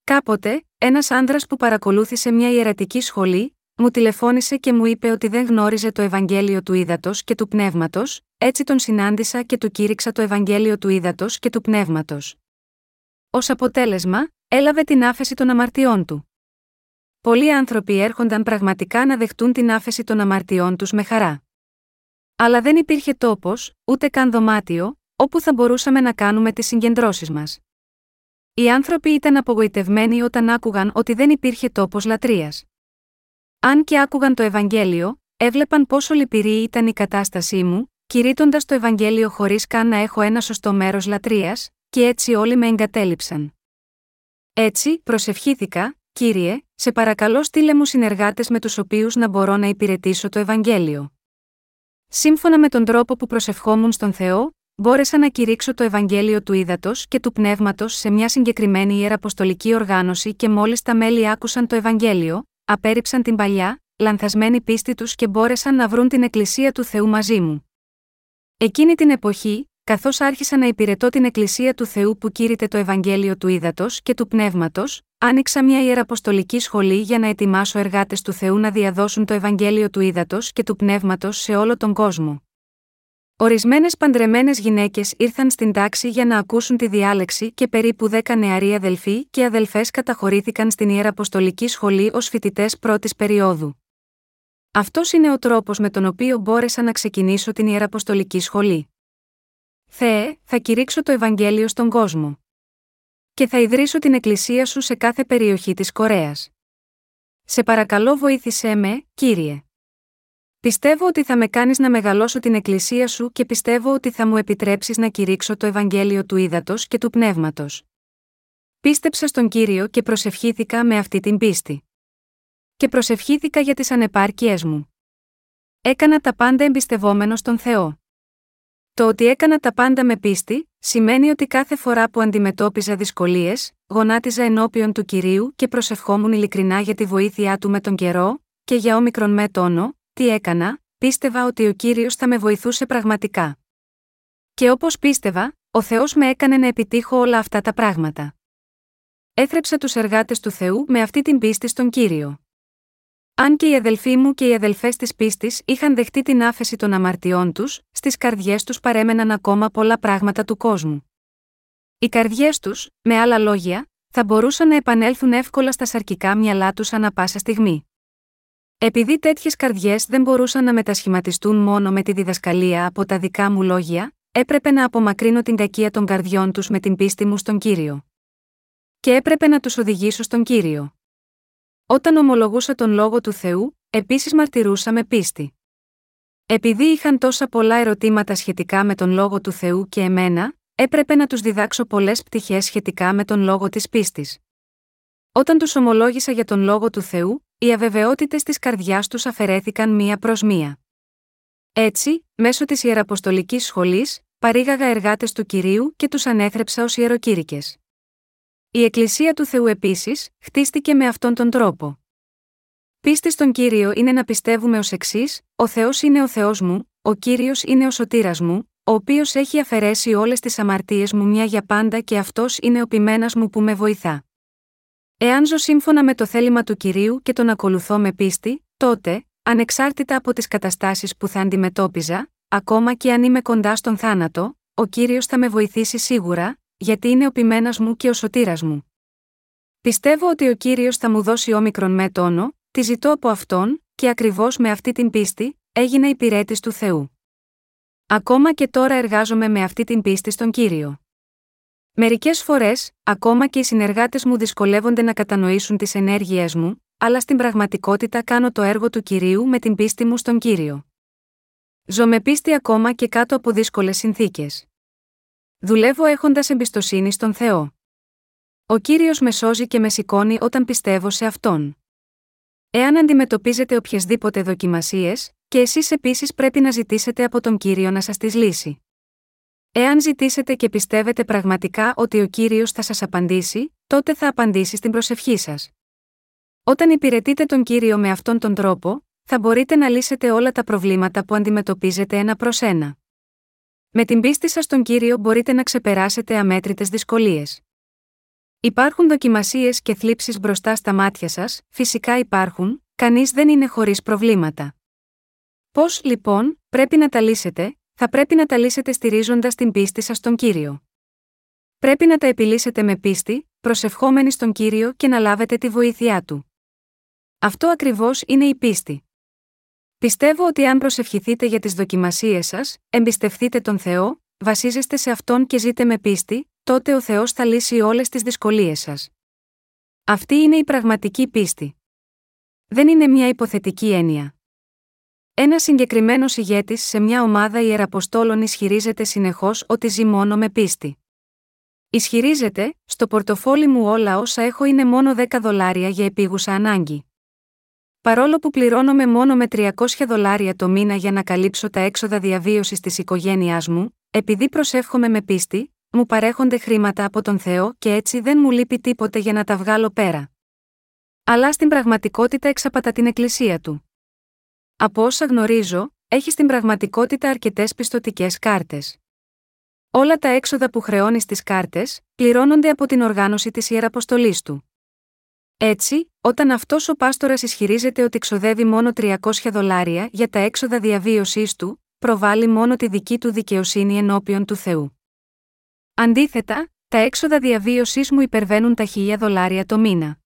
Κάποτε, ένας άνδρας που παρακολούθησε μια ιερατική σχολή, μου τηλεφώνησε και μου είπε ότι δεν γνώριζε το Ευαγγέλιο του Ήδατος και του Πνεύματος, έτσι τον συνάντησα και του κήρυξα το Ευαγγέλιο του Ήδατος και του Πνεύματος. Ω αποτέλεσμα, έλαβε την άφεση των αμαρτιών του. Πολλοί άνθρωποι έρχονταν πραγματικά να δεχτούν την άφεση των αμαρτιών τους με χαρά. Αλλά δεν υπήρχε τόπος, ούτε καν δωμάτιο, όπου θα μπορούσαμε να κάνουμε τις συγκεντρώσεις μας. Οι άνθρωποι ήταν απογοητευμένοι όταν άκουγαν ότι δεν υπήρχε τόπος λατρείας. Αν και άκουγαν το Ευαγγέλιο, έβλεπαν πόσο λυπηρή ήταν η κατάστασή μου, κηρύττοντας το Ευαγγέλιο χωρίς καν να έχω ένα σωστό μέρος λατρείας, και έτσι όλοι με εγκατέλειψαν. Έτσι, προσευχήθηκα, κύριε, σε παρακαλώ στείλε μου συνεργάτες με τους οποίους να μπορώ να υπηρετήσω το Ευαγγέλιο. Σύμφωνα με τον τρόπο που προσευχόμουν στον Θεό, μπόρεσα να κηρύξω το Ευαγγέλιο του Ήδατος και του Πνεύματος σε μια συγκεκριμένη ιεραποστολική οργάνωση και μόλις τα μέλη άκουσαν το Ευαγγέλιο, απέρριψαν την παλιά, λανθασμένη πίστη τους και μπόρεσαν να βρουν την Εκκλησία του Θεού μαζί μου. Εκείνη την εποχή, καθώς άρχισα να υπηρετώ την Εκκλησία του Θεού που κήρυτε το Ευαγγέλιο του Ήδατος και του Πνεύματος, άνοιξα μια ιεραποστολική σχολή για να ετοιμάσω εργάτες του Θεού να διαδώσουν το Ευαγγέλιο του Ήδατος και του Πνεύματος σε όλο τον κόσμο. Ορισμένες παντρεμένες γυναίκες ήρθαν στην τάξη για να ακούσουν τη διάλεξη και περίπου δέκα νεαροί αδελφοί και αδελφές καταχωρήθηκαν στην Ιεραποστολική Σχολή ως φοιτητές πρώτης περίοδου. Αυτός είναι ο τρόπος με τον οποίο μπόρεσα να ξεκινήσω την Ιεραποστολική Σχολή. Θεέ, θα κηρύξω το Ευαγγέλιο στον κόσμο. Και θα ιδρύσω την Εκκλησία σου σε κάθε περιοχή της Κορέας. Σε παρακαλώ βοήθησέ με, Κύριε. Πιστεύω ότι θα με κάνεις να μεγαλώσω την Εκκλησία σου και πιστεύω ότι θα μου επιτρέψεις να κηρύξω το Ευαγγέλιο του Ήδατος και του Πνεύματος. Πίστεψα στον Κύριο και προσευχήθηκα με αυτή την πίστη. Και προσευχήθηκα για τις ανεπάρκειές μου. Έκανα τα πάντα εμπιστευόμενο στον Θεό. Το ότι έκανα τα πάντα με πίστη, σημαίνει ότι κάθε φορά που αντιμετώπιζα δυσκολίες, γονάτιζα ενώπιον του κυρίου και προσευχόμουν ειλικρινά για τη βοήθειά του με τον καιρό, και για όμικρον με τόνο, τι έκανα, πίστευα ότι ο κύριος θα με βοηθούσε πραγματικά. Και όπως πίστευα, ο Θεός με έκανε να επιτύχω όλα αυτά τα πράγματα. Έθρεψα τους εργάτες του Θεού με αυτή την πίστη στον κύριο. Αν και οι αδελφοί μου και οι αδελφές της πίστης είχαν δεχτεί την άφεση των αμαρτιών τους, στις καρδιές τους παρέμεναν ακόμα πολλά πράγματα του κόσμου. Οι καρδιές τους, με άλλα λόγια, θα μπορούσαν να επανέλθουν εύκολα στα σαρκικά μυαλά τους ανα πάσα στιγμή. Επειδή τέτοιες καρδιές δεν μπορούσαν να μετασχηματιστούν μόνο με τη διδασκαλία από τα δικά μου λόγια, έπρεπε να απομακρύνω την κακία των καρδιών τους με την πίστη μου στον κύριο. Και έπρεπε να τους οδηγήσω στον κύριο. Όταν ομολογούσα τον λόγο του Θεού, επίσης μαρτυρούσα με πίστη. Επειδή είχαν τόσα πολλά ερωτήματα σχετικά με τον λόγο του Θεού και εμένα, έπρεπε να τους διδάξω πολλές πτυχές σχετικά με τον λόγο της πίστης. Όταν τους ομολόγησα για τον λόγο του Θεού, οι αβεβαιότητες της καρδιάς τους αφαιρέθηκαν μία προς μία. Έτσι, μέσω της ιεραποστολικής σχολής, παρήγαγα εργάτες του κυρίου και τους ανέθρεψα ως ιεροκήρυκες. Η Εκκλησία του Θεού επίσης, χτίστηκε με αυτόν τον τρόπο. Πίστη στον κύριο είναι να πιστεύουμε ως εξής: Ο Θεός είναι ο Θεός μου, ο κύριος είναι ο σωτήρας μου, ο οποίος έχει αφαιρέσει όλες τις αμαρτίες μου μια για πάντα και αυτός είναι ο πειμένα μου που με βοηθά. Εάν ζω σύμφωνα με το θέλημα του κυρίου και τον ακολουθώ με πίστη, τότε, ανεξάρτητα από τις καταστάσεις που θα αντιμετώπιζα, ακόμα και αν είμαι κοντά στον θάνατο, ο κύριος θα με βοηθήσει σίγουρα, γιατί είναι ο πειμένας μου και ο σωτήρας μου. Πιστεύω ότι ο κύριος θα μου δώσει όμικρον με τόνο, τη ζητώ από αυτόν, και ακριβώς με αυτή την πίστη, έγινε υπηρέτης του Θεού. Ακόμα και τώρα εργάζομαι με αυτή την πίστη στον κύριο. Μερικές φορές, ακόμα και οι συνεργάτες μου δυσκολεύονται να κατανοήσουν τις ενέργειές μου, αλλά στην πραγματικότητα κάνω το έργο του κυρίου με την πίστη μου στον κύριο. Ζω με πίστη ακόμα και κάτω από δύσκολες συνθήκες. Δουλεύω έχοντας εμπιστοσύνη στον Θεό. Ο κύριος με σώζει και με σηκώνει όταν πιστεύω σε αυτόν. Εάν αντιμετωπίζετε οποιασδήποτε δοκιμασίες, και εσείς επίσης πρέπει να ζητήσετε από τον κύριο να σας τις λύσει. Εάν ζητήσετε και πιστεύετε πραγματικά ότι ο κύριος θα σας απαντήσει, τότε θα απαντήσει στην προσευχή σας. Όταν υπηρετείτε τον κύριο με αυτόν τον τρόπο, θα μπορείτε να λύσετε όλα τα προβλήματα που αντιμετωπίζετε ένα προς ένα. Με την πίστη σας στον κύριο μπορείτε να ξεπεράσετε αμέτρητες δυσκολίες. Υπάρχουν δοκιμασίες και θλίψεις μπροστά στα μάτια σας, φυσικά υπάρχουν, κανείς δεν είναι χωρίς προβλήματα. Πώς, λοιπόν, πρέπει να τα λύσετε, θα πρέπει να τα λύσετε στηρίζοντας την πίστη σας στον κύριο. Πρέπει να τα επιλύσετε με πίστη, προσευχόμενοι στον κύριο και να λάβετε τη βοήθειά του. Αυτό ακριβώς είναι η πίστη. Πιστεύω ότι αν προσευχηθείτε για τις δοκιμασίες σας, εμπιστευτείτε τον Θεό, βασίζεστε σε αυτόν και ζείτε με πίστη, τότε ο Θεός θα λύσει όλες τις δυσκολίες σας. Αυτή είναι η πραγματική πίστη. Δεν είναι μια υποθετική έννοια. Ένας συγκεκριμένος ηγέτης σε μια ομάδα ιεραποστόλων ισχυρίζεται συνεχώς ότι ζει μόνο με πίστη. Ισχυρίζεται, στο πορτοφόλι μου όλα όσα έχω είναι μόνο 10 δολάρια για επίγουσα ανάγκη. Παρόλο που πληρώνομαι μόνο με 300 δολάρια το μήνα για να καλύψω τα έξοδα διαβίωσης της οικογένειάς μου, επειδή προσεύχομαι με πίστη, μου παρέχονται χρήματα από τον Θεό και έτσι δεν μου λείπει τίποτε για να τα βγάλω πέρα. Αλλά στην πραγματικότητα εξαπατά την εκκλησία του. Από όσα γνωρίζω, έχει στην πραγματικότητα αρκετές πιστοτικές κάρτες. Όλα τα έξοδα που χρεώνεις στις κάρτες, πληρώνονται από την οργάνωση της ιεραποστολής του. Έτσι, όταν αυτός ο πάστορας ισχυρίζεται ότι ξοδεύει μόνο 300 δολάρια για τα έξοδα διαβίωσής του, προβάλλει μόνο τη δική του δικαιοσύνη ενώπιον του Θεού. Αντίθετα, τα έξοδα διαβίωσής μου υπερβαίνουν τα 1000 δολάρια το μήνα.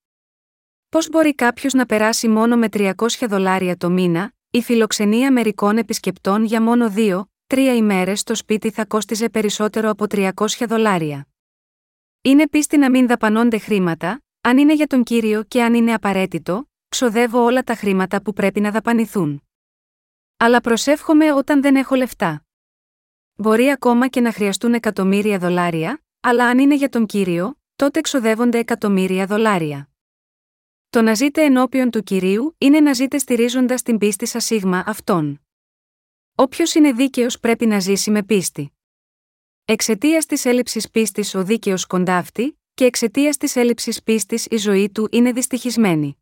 Πώς μπορεί κάποιος να περάσει μόνο με 300 δολάρια το μήνα, η φιλοξενία μερικών επισκεπτών για μόνο δύο, τρία ημέρες στο σπίτι θα κόστιζε περισσότερο από 300 δολάρια. Είναι πίστη να μην δαπανώνται χρήματα, αν είναι για τον κύριο και αν είναι απαραίτητο, ξοδεύω όλα τα χρήματα που πρέπει να δαπανηθούν. Αλλά προσεύχομαι όταν δεν έχω λεφτά. Μπορεί ακόμα και να χρειαστούν εκατομμύρια δολάρια, αλλά αν είναι για τον κύριο, τότε ξοδεύονται εκατομμύρια δολάρια. Το να ζείτε ενώπιον του κυρίου είναι να ζείτε στηρίζοντας την πίστη σας σίγμα αυτόν. Όποιος είναι δίκαιος πρέπει να ζήσει με πίστη. Εξαιτίας της έλλειψης πίστης ο δίκαιος κοντάφτει, και εξαιτίας της έλλειψης πίστης η ζωή του είναι δυστυχισμένη.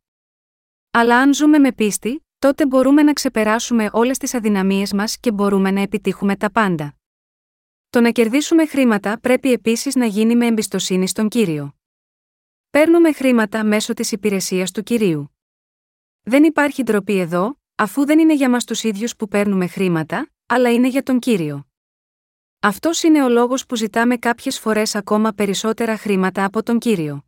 Αλλά αν ζούμε με πίστη, τότε μπορούμε να ξεπεράσουμε όλες τις αδυναμίες μας και μπορούμε να επιτύχουμε τα πάντα. Το να κερδίσουμε χρήματα πρέπει επίσης να γίνει με εμπιστοσύνη στον κύριο. Παίρνουμε χρήματα μέσω της υπηρεσίας του κυρίου. Δεν υπάρχει ντροπή εδώ, αφού δεν είναι για μας τους ίδιους που παίρνουμε χρήματα, αλλά είναι για τον κύριο. Αυτός είναι ο λόγος που ζητάμε κάποιες φορές ακόμα περισσότερα χρήματα από τον κύριο.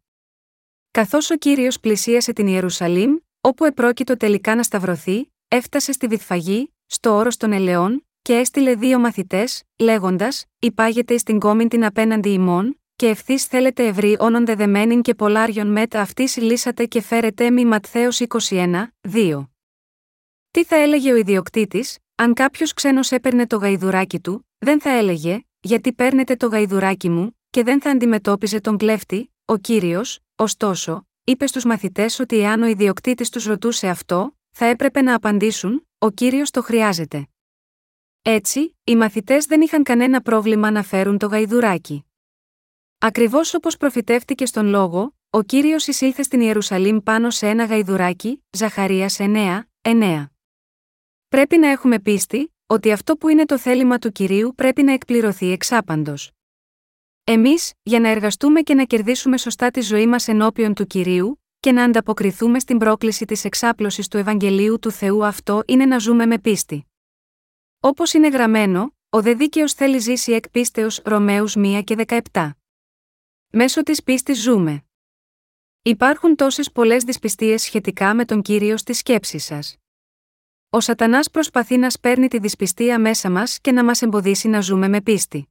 Καθώς ο κύριος πλησίασε την Ιερουσαλήμ, όπου επρόκειτο τελικά να σταυρωθεί, έφτασε στη Βυθφαγή, στο όρος των Ελαιών, και έστειλε δύο μαθητές, λέγοντας: Υπάγεται στην κόμην την απέναντι ημών, και ευθύς θέλετε ευρύ όνον δεδεμένην και πολλάριον μετ' αυτής λύσατε και φέρετε μη Ματθαίος 21, 2. Τι θα έλεγε ο ιδιοκτήτης, αν κάποιος ξένος έπαιρνε το γαϊδουράκι του, δεν θα έλεγε, γιατί παίρνετε το γαϊδουράκι μου, και δεν θα αντιμετώπιζε τον κλέφτη, ο κύριος, ωστόσο, είπε στους μαθητές ότι εάν ο ιδιοκτήτης τους ρωτούσε αυτό, θα έπρεπε να απαντήσουν: Ο κύριος το χρειάζεται. Έτσι, οι μαθητές δεν είχαν κανένα πρόβλημα να φέρουν το γαϊδουράκι. Ακριβώς όπως προφητεύτηκε στον λόγο, ο κύριος εισήλθε στην Ιερουσαλήμ πάνω σε ένα γαϊδουράκι, Ζαχαρίας 9, 9. Πρέπει να έχουμε πίστη, ότι αυτό που είναι το θέλημα του κυρίου πρέπει να εκπληρωθεί εξάπαντος. Εμείς, για να εργαστούμε και να κερδίσουμε σωστά τη ζωή μας ενώπιον του κυρίου, και να ανταποκριθούμε στην πρόκληση της εξάπλωσης του Ευαγγελίου του Θεού, αυτό είναι να ζούμε με πίστη. Όπως είναι γραμμένο, ο δε δίκαιος θέλει ζήσει εκ πίστεως Ρωμαίους 1 και 17. Μέσω της πίστης ζούμε. Υπάρχουν τόσες πολλές δυσπιστίες σχετικά με τον κύριο στη σκέψη σας. Ο Σατανάς προσπαθεί να σπέρνει τη δυσπιστία μέσα μας και να μας εμποδίσει να ζούμε με πίστη.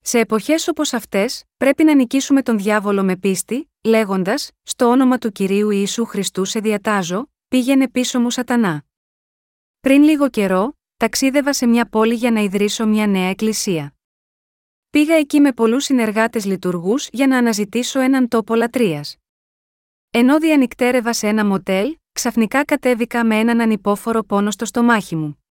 Σε εποχές όπως αυτές, πρέπει να νικήσουμε τον διάβολο με πίστη, λέγοντας: Στο όνομα του κυρίου Ιησού Χριστού σε διατάζω, πήγαινε πίσω μου Σατανά. Πριν λίγο καιρό, ταξίδευα σε μια πόλη για να ιδρύσω μια νέα εκκλησία. Πήγα εκεί με πολλούς συνεργάτες λειτουργούς για να αναζητήσω έναν τόπο λατρείας. Ενώ διανυκτέρευα σε ένα μοτέλ, ξαφνικά κατέβηκα με έναν ανυπόφορο πόνο στο στομάχι μου.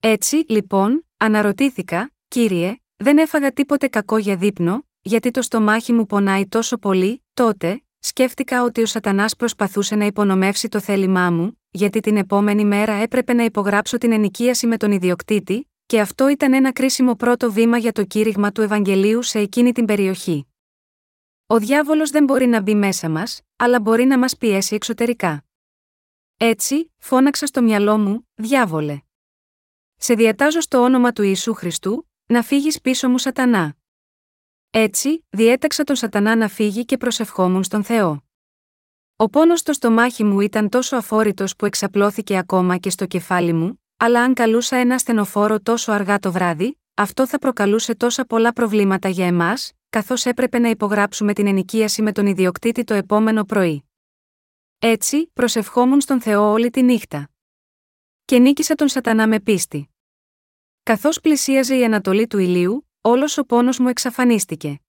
Έτσι, λοιπόν, αναρωτήθηκα, κύριε, δεν έφαγα τίποτε κακό για δείπνο, γιατί το στομάχι μου πονάει τόσο πολύ, τότε, σκέφτηκα ότι ο Σατανάς προσπαθούσε να υπονομεύσει το θέλημά μου, γιατί την επόμενη μέρα έπρεπε να υπογράψω την ενοικίαση με τον ιδιοκτήτη, και αυτό ήταν ένα κρίσιμο πρώτο βήμα για το κήρυγμα του Ευαγγελίου σε εκείνη την περιοχή. Ο διάβολος δεν μπορεί να μπει μέσα μας, αλλά μπορεί να μας πιέσει εξωτερικά. Έτσι, φώναξα στο μυαλό μου, διάβολε. Σε διατάζω στο όνομα του Ιησού Χριστού, να φύγεις πίσω μου Σατανά. Έτσι, διέταξα τον Σατανά να φύγει και προσευχόμουν στον Θεό. Ο πόνος στο στομάχι μου ήταν τόσο αφόρητος που εξαπλώθηκε ακόμα και στο κεφάλι μου, αλλά αν καλούσα ένα στενοφόρο τόσο αργά το βράδυ, αυτό θα προκαλούσε τόσα πολλά προβλήματα για εμάς, καθώς έπρεπε να υπογράψουμε την ενοικίαση με τον ιδιοκτήτη το επόμενο πρωί. Έτσι, προσευχόμουν στον Θεό όλη τη νύχτα. Και νίκησα τον Σατανά με πίστη. Καθώς πλησίαζε η Ανατολή του ηλίου, όλος ο πόνος μου εξαφανίστηκε.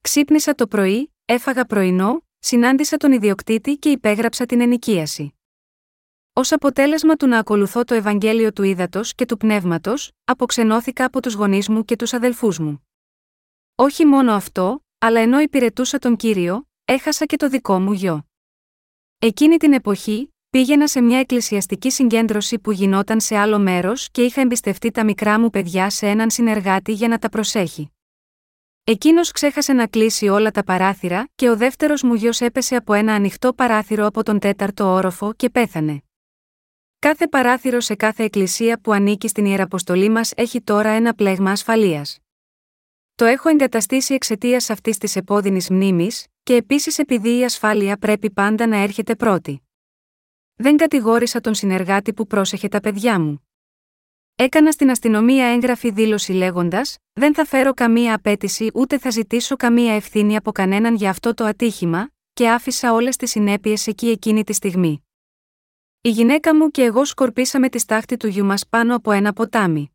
Ξύπνησα το πρωί, έφαγα πρωινό, συνάντησα τον ιδιοκτήτη και υπέγραψα την ενοικίαση. Ω αποτέλεσμα του να ακολουθώ το Ευαγγέλιο του Ήδατος και του Πνεύματος, αποξενώθηκα από τους γονείς μου και τους αδελφούς μου. Όχι μόνο αυτό, αλλά ενώ υπηρετούσα τον κύριο, έχασα και το δικό μου γιο. Εκείνη την εποχή, πήγαινα σε μια εκκλησιαστική συγκέντρωση που γινόταν σε άλλο μέρος και είχα εμπιστευτεί τα μικρά μου παιδιά σε έναν συνεργάτη για να τα προσέχει. Εκείνος ξέχασε να κλείσει όλα τα παράθυρα και ο δεύτερος μου γιος έπεσε από ένα ανοιχτό παράθυρο από τον τέταρτο όροφο και πέθανε. Κάθε παράθυρο σε κάθε εκκλησία που ανήκει στην Ιεραποστολή μας έχει τώρα ένα πλέγμα ασφαλείας. Το έχω εγκαταστήσει εξαιτίας αυτής της επώδυνης μνήμης, και επίσης επειδή η ασφάλεια πρέπει πάντα να έρχεται πρώτη. Δεν κατηγόρησα τον συνεργάτη που πρόσεχε τα παιδιά μου. Έκανα στην αστυνομία έγγραφη δήλωση λέγοντας: Δεν θα φέρω καμία απέτηση ούτε θα ζητήσω καμία ευθύνη από κανέναν για αυτό το ατύχημα, και άφησα όλες τις συνέπειες εκεί εκείνη τη στιγμή. Η γυναίκα μου και εγώ σκορπίσαμε τη στάχτη του γιού μας πάνω από ένα ποτάμι.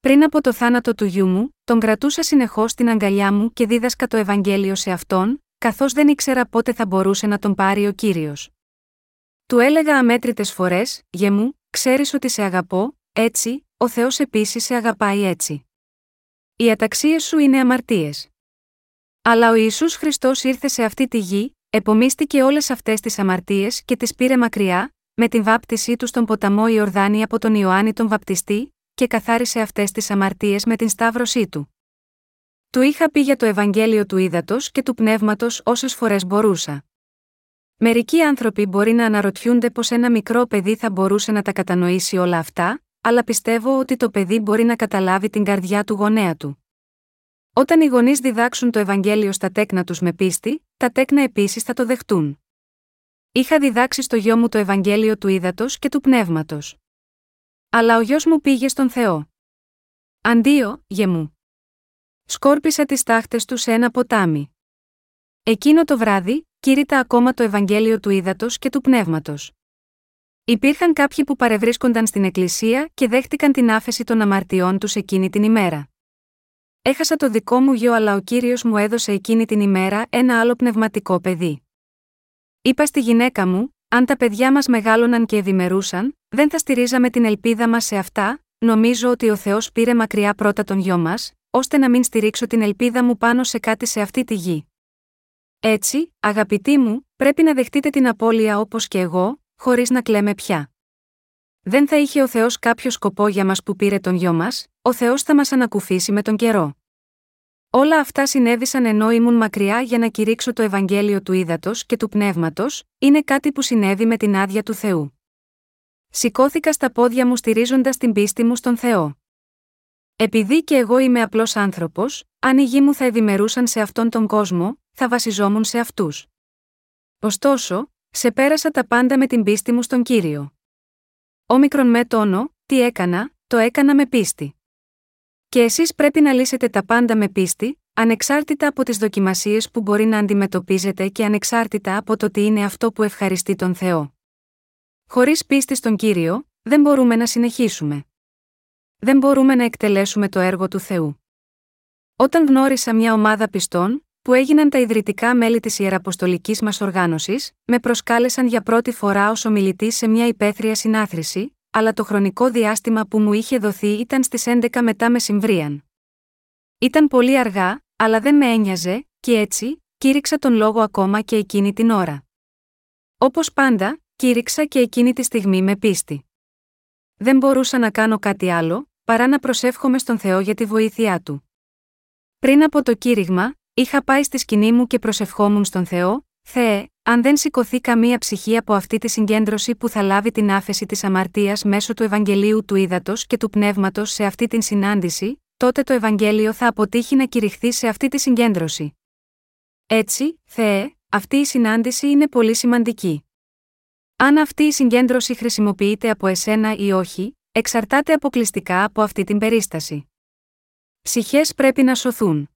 Πριν από το θάνατο του γιού μου, τον κρατούσα συνεχώς στην αγκαλιά μου και δίδασκα το Ευαγγέλιο σε αυτόν, καθώς δεν ήξερα πότε θα μπορούσε να τον πάρει ο κύριος. Του έλεγα αμέτρητες φορές: Γε μου, ξέρεις ότι σε αγαπώ, έτσι, ο Θεός επίσης σε αγαπάει έτσι. Οι αταξίες σου είναι αμαρτίες. Αλλά ο Ιησούς Χριστός ήρθε σε αυτή τη γη, επομίστηκε όλες αυτές τις αμαρτίες και τις πήρε μακριά, με την βάπτισή του στον ποταμό Ιορδάνη από τον Ιωάννη τον Βαπτιστή, και καθάρισε αυτές τις αμαρτίες με την σταύρωσή του. Του είχα πει για το Ευαγγέλιο του ύδατο και του πνεύματος όσες φορές μπορούσα. Μερικοί άνθρωποι μπορεί να αναρωτιούνται πως ένα μικρό παιδί θα μπορούσε να τα κατανοήσει όλα αυτά, αλλά πιστεύω ότι το παιδί μπορεί να καταλάβει την καρδιά του γονέα του. Όταν οι γονείς διδάξουν το Ευαγγέλιο στα τέκνα τους με πίστη, τα τέκνα επίσης θα το δεχτούν. Είχα διδάξει στο γιο μου το Ευαγγέλιο του ύδατο και του πνεύματος. Αλλά ο γιος μου πήγε στον Θεό. Αντίο, γε μου. Σκόρπισα τις τάχτες του σε ένα ποτάμι. Εκείνο το βράδυ, κήρυτα ακόμα το Ευαγγέλιο του ύδατο και του πνεύματος. Υπήρχαν κάποιοι που παρευρίσκονταν στην Εκκλησία και δέχτηκαν την άφεση των αμαρτιών τους εκείνη την ημέρα. Έχασα το δικό μου γιο, αλλά ο κύριος μου έδωσε εκείνη την ημέρα ένα άλλο πνευματικό παιδί. Είπα στη γυναίκα μου, αν τα παιδιά μας μεγάλωναν και ευημερούσαν, δεν θα στηρίζαμε την ελπίδα μας σε αυτά, νομίζω ότι ο Θεός πήρε μακριά πρώτα τον γιο μας, ώστε να μην στηρίξω την ελπίδα μου πάνω σε κάτι σε αυτή τη γη. Έτσι, αγαπητοί μου, πρέπει να δεχτείτε την απώλεια όπως και εγώ, χωρίς να κλαίμε πια. Δεν θα είχε ο Θεός κάποιο σκοπό για μας που πήρε τον γιο μας, ο Θεός θα μας ανακουφίσει με τον καιρό. Όλα αυτά συνέβησαν ενώ ήμουν μακριά για να κηρύξω το Ευαγγέλιο του ύδατο και του πνεύματος, είναι κάτι που συνέβη με την άδεια του Θεού. Σηκώθηκα στα πόδια μου στηρίζοντας την πίστη μου στον Θεό. Επειδή και εγώ είμαι απλός άνθρωπος, αν οι γη μου θα ευημερούσαν σε αυτόν τον κόσμο, θα βασιζόμουν σε αυτούς. Ωστόσο, σε πέρασα τα πάντα με την πίστη μου στον κύριο. Όμικρον με τόνο, τι έκανα, το έκανα με πίστη. Και εσείς πρέπει να λύσετε τα πάντα με πίστη, ανεξάρτητα από τις δοκιμασίες που μπορεί να αντιμετωπίζετε και ανεξάρτητα από το τι είναι αυτό που ευχαριστεί τον Θεό. Χωρίς πίστη στον κύριο, δεν μπορούμε να συνεχίσουμε. Δεν μπορούμε να εκτελέσουμε το έργο του Θεού. Όταν γνώρισα μια ομάδα πιστών, που έγιναν τα ιδρυτικά μέλη της Ιεραποστολικής μας οργάνωσης, με προσκάλεσαν για πρώτη φορά ως ομιλητής σε μια υπαίθρια συνάθρηση, αλλά το χρονικό διάστημα που μου είχε δοθεί ήταν στις 11 μετά μεσημβρίαν. Ήταν πολύ αργά, αλλά δεν με ένοιαζε, και έτσι, κήρυξα τον λόγο ακόμα και εκείνη την ώρα. Όπως πάντα, κήρυξα και εκείνη τη στιγμή με πίστη. Δεν μπορούσα να κάνω κάτι άλλο, παρά να προσεύχομαι στον Θεό για τη βοήθειά του. Πριν από το κήρυγμα, είχα πάει στη σκηνή μου και προσευχόμουν στον Θεό, Θεέ, αν δεν σηκωθεί καμία ψυχή από αυτή τη συγκέντρωση που θα λάβει την άφεση της αμαρτίας μέσω του Ευαγγελίου του Ήδατος και του Πνεύματος σε αυτή την συνάντηση, τότε το Ευαγγέλιο θα αποτύχει να κηρυχθεί σε αυτή τη συγκέντρωση. Έτσι, Θεέ, αυτή η συνάντηση είναι πολύ σημαντική. Αν αυτή η συγκέντρωση χρησιμοποιείται από εσένα ή όχι, εξαρτάται αποκλειστικά από αυτή την περίσταση. Ψυχές πρέπει να σωθούν.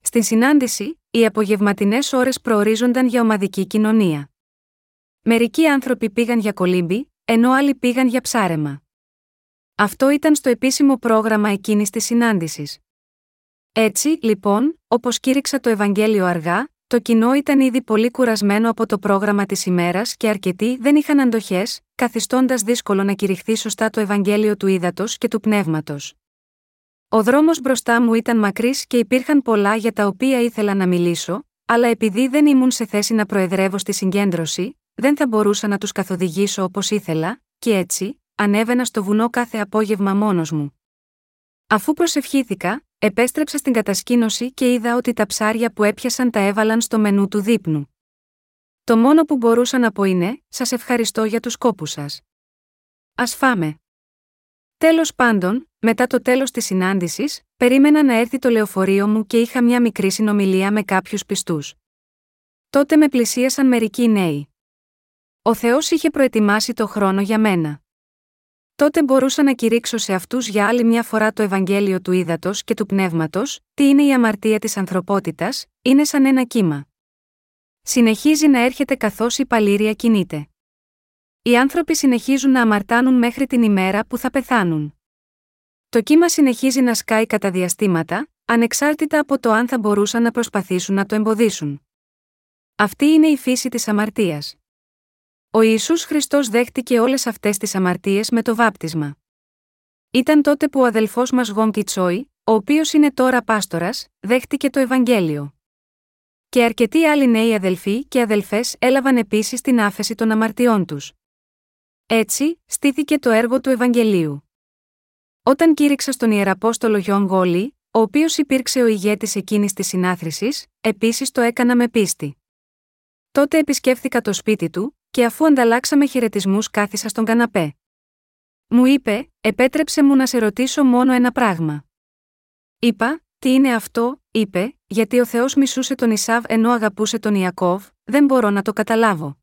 Στην συνάντηση, οι απογευματινές ώρες προορίζονταν για ομαδική κοινωνία. Μερικοί άνθρωποι πήγαν για κολύμπη, ενώ άλλοι πήγαν για ψάρεμα. Αυτό ήταν στο επίσημο πρόγραμμα εκείνης της συνάντησης. Έτσι, λοιπόν, όπως κήρυξα το Ευαγγέλιο αργά, το κοινό ήταν ήδη πολύ κουρασμένο από το πρόγραμμα της ημέρας και αρκετοί δεν είχαν αντοχές, καθιστώντας δύσκολο να κηρυχθεί σωστά το Ευαγγέλιο του ύδατο και του πνεύματος. Ο δρόμος μπροστά μου ήταν μακρύς και υπήρχαν πολλά για τα οποία ήθελα να μιλήσω, αλλά επειδή δεν ήμουν σε θέση να προεδρεύω στη συγκέντρωση, δεν θα μπορούσα να τους καθοδηγήσω όπως ήθελα, και έτσι, ανέβαινα στο βουνό κάθε απόγευμα μόνος μου. Αφού προσευχήθηκα, επέστρεψα στην κατασκήνωση και είδα ότι τα ψάρια που έπιασαν τα έβαλαν στο μενού του δείπνου. Το μόνο που μπορούσα να πω είναι: Σας ευχαριστώ για τους κόπου σας. Α φάμε. Τέλος πάντων, μετά το τέλος της συνάντησης, περίμενα να έρθει το λεωφορείο μου και είχα μια μικρή συνομιλία με κάποιους πιστούς. Τότε με πλησίασαν μερικοί νέοι. Ο Θεός είχε προετοιμάσει το χρόνο για μένα. Τότε μπορούσα να κηρύξω σε αυτούς για άλλη μια φορά το Ευαγγέλιο του ύδατο και του πνεύματος, τι είναι η αμαρτία της ανθρωπότητας, είναι σαν ένα κύμα. Συνεχίζει να έρχεται καθώς η παλήρια κινείται. Οι άνθρωποι συνεχίζουν να αμαρτάνουν μέχρι την ημέρα που θα πεθάνουν. Το κύμα συνεχίζει να σκάει κατά διαστήματα, ανεξάρτητα από το αν θα μπορούσαν να προσπαθήσουν να το εμποδίσουν. Αυτή είναι η φύση της αμαρτίας. Ο Ισού Χριστός δέχτηκε όλες αυτές τις αμαρτίες με το βάπτισμα. Ήταν τότε που ο αδελφός μας Γον Κιτσόη, ο οποίος είναι τώρα πάστορας, δέχτηκε το Ευαγγέλιο. Και αρκετοί άλλοι νέοι αδελφοί και αδελφές έλαβαν επίσης την άφεση των αμαρτιών τους. Έτσι, στήθηκε το έργο του Ευαγγελίου. Όταν κήρυξα στον Ιεραπόστολο Γιον Γόλι, ο οποίος υπήρξε ο ηγέτης εκείνης της συνάθρησης, επίσης το έκανα με πίστη. Τότε επισκέφθηκα το σπίτι του, και αφού ανταλλάξαμε χαιρετισμούς κάθισα στον καναπέ. Μου είπε, επέτρεψε μου να σε ρωτήσω μόνο ένα πράγμα. Είπα, τι είναι αυτό, είπε, γιατί ο Θεός μισούσε τον Ισάβ ενώ αγαπούσε τον Ιακώβ, δεν μπορώ να το καταλάβω.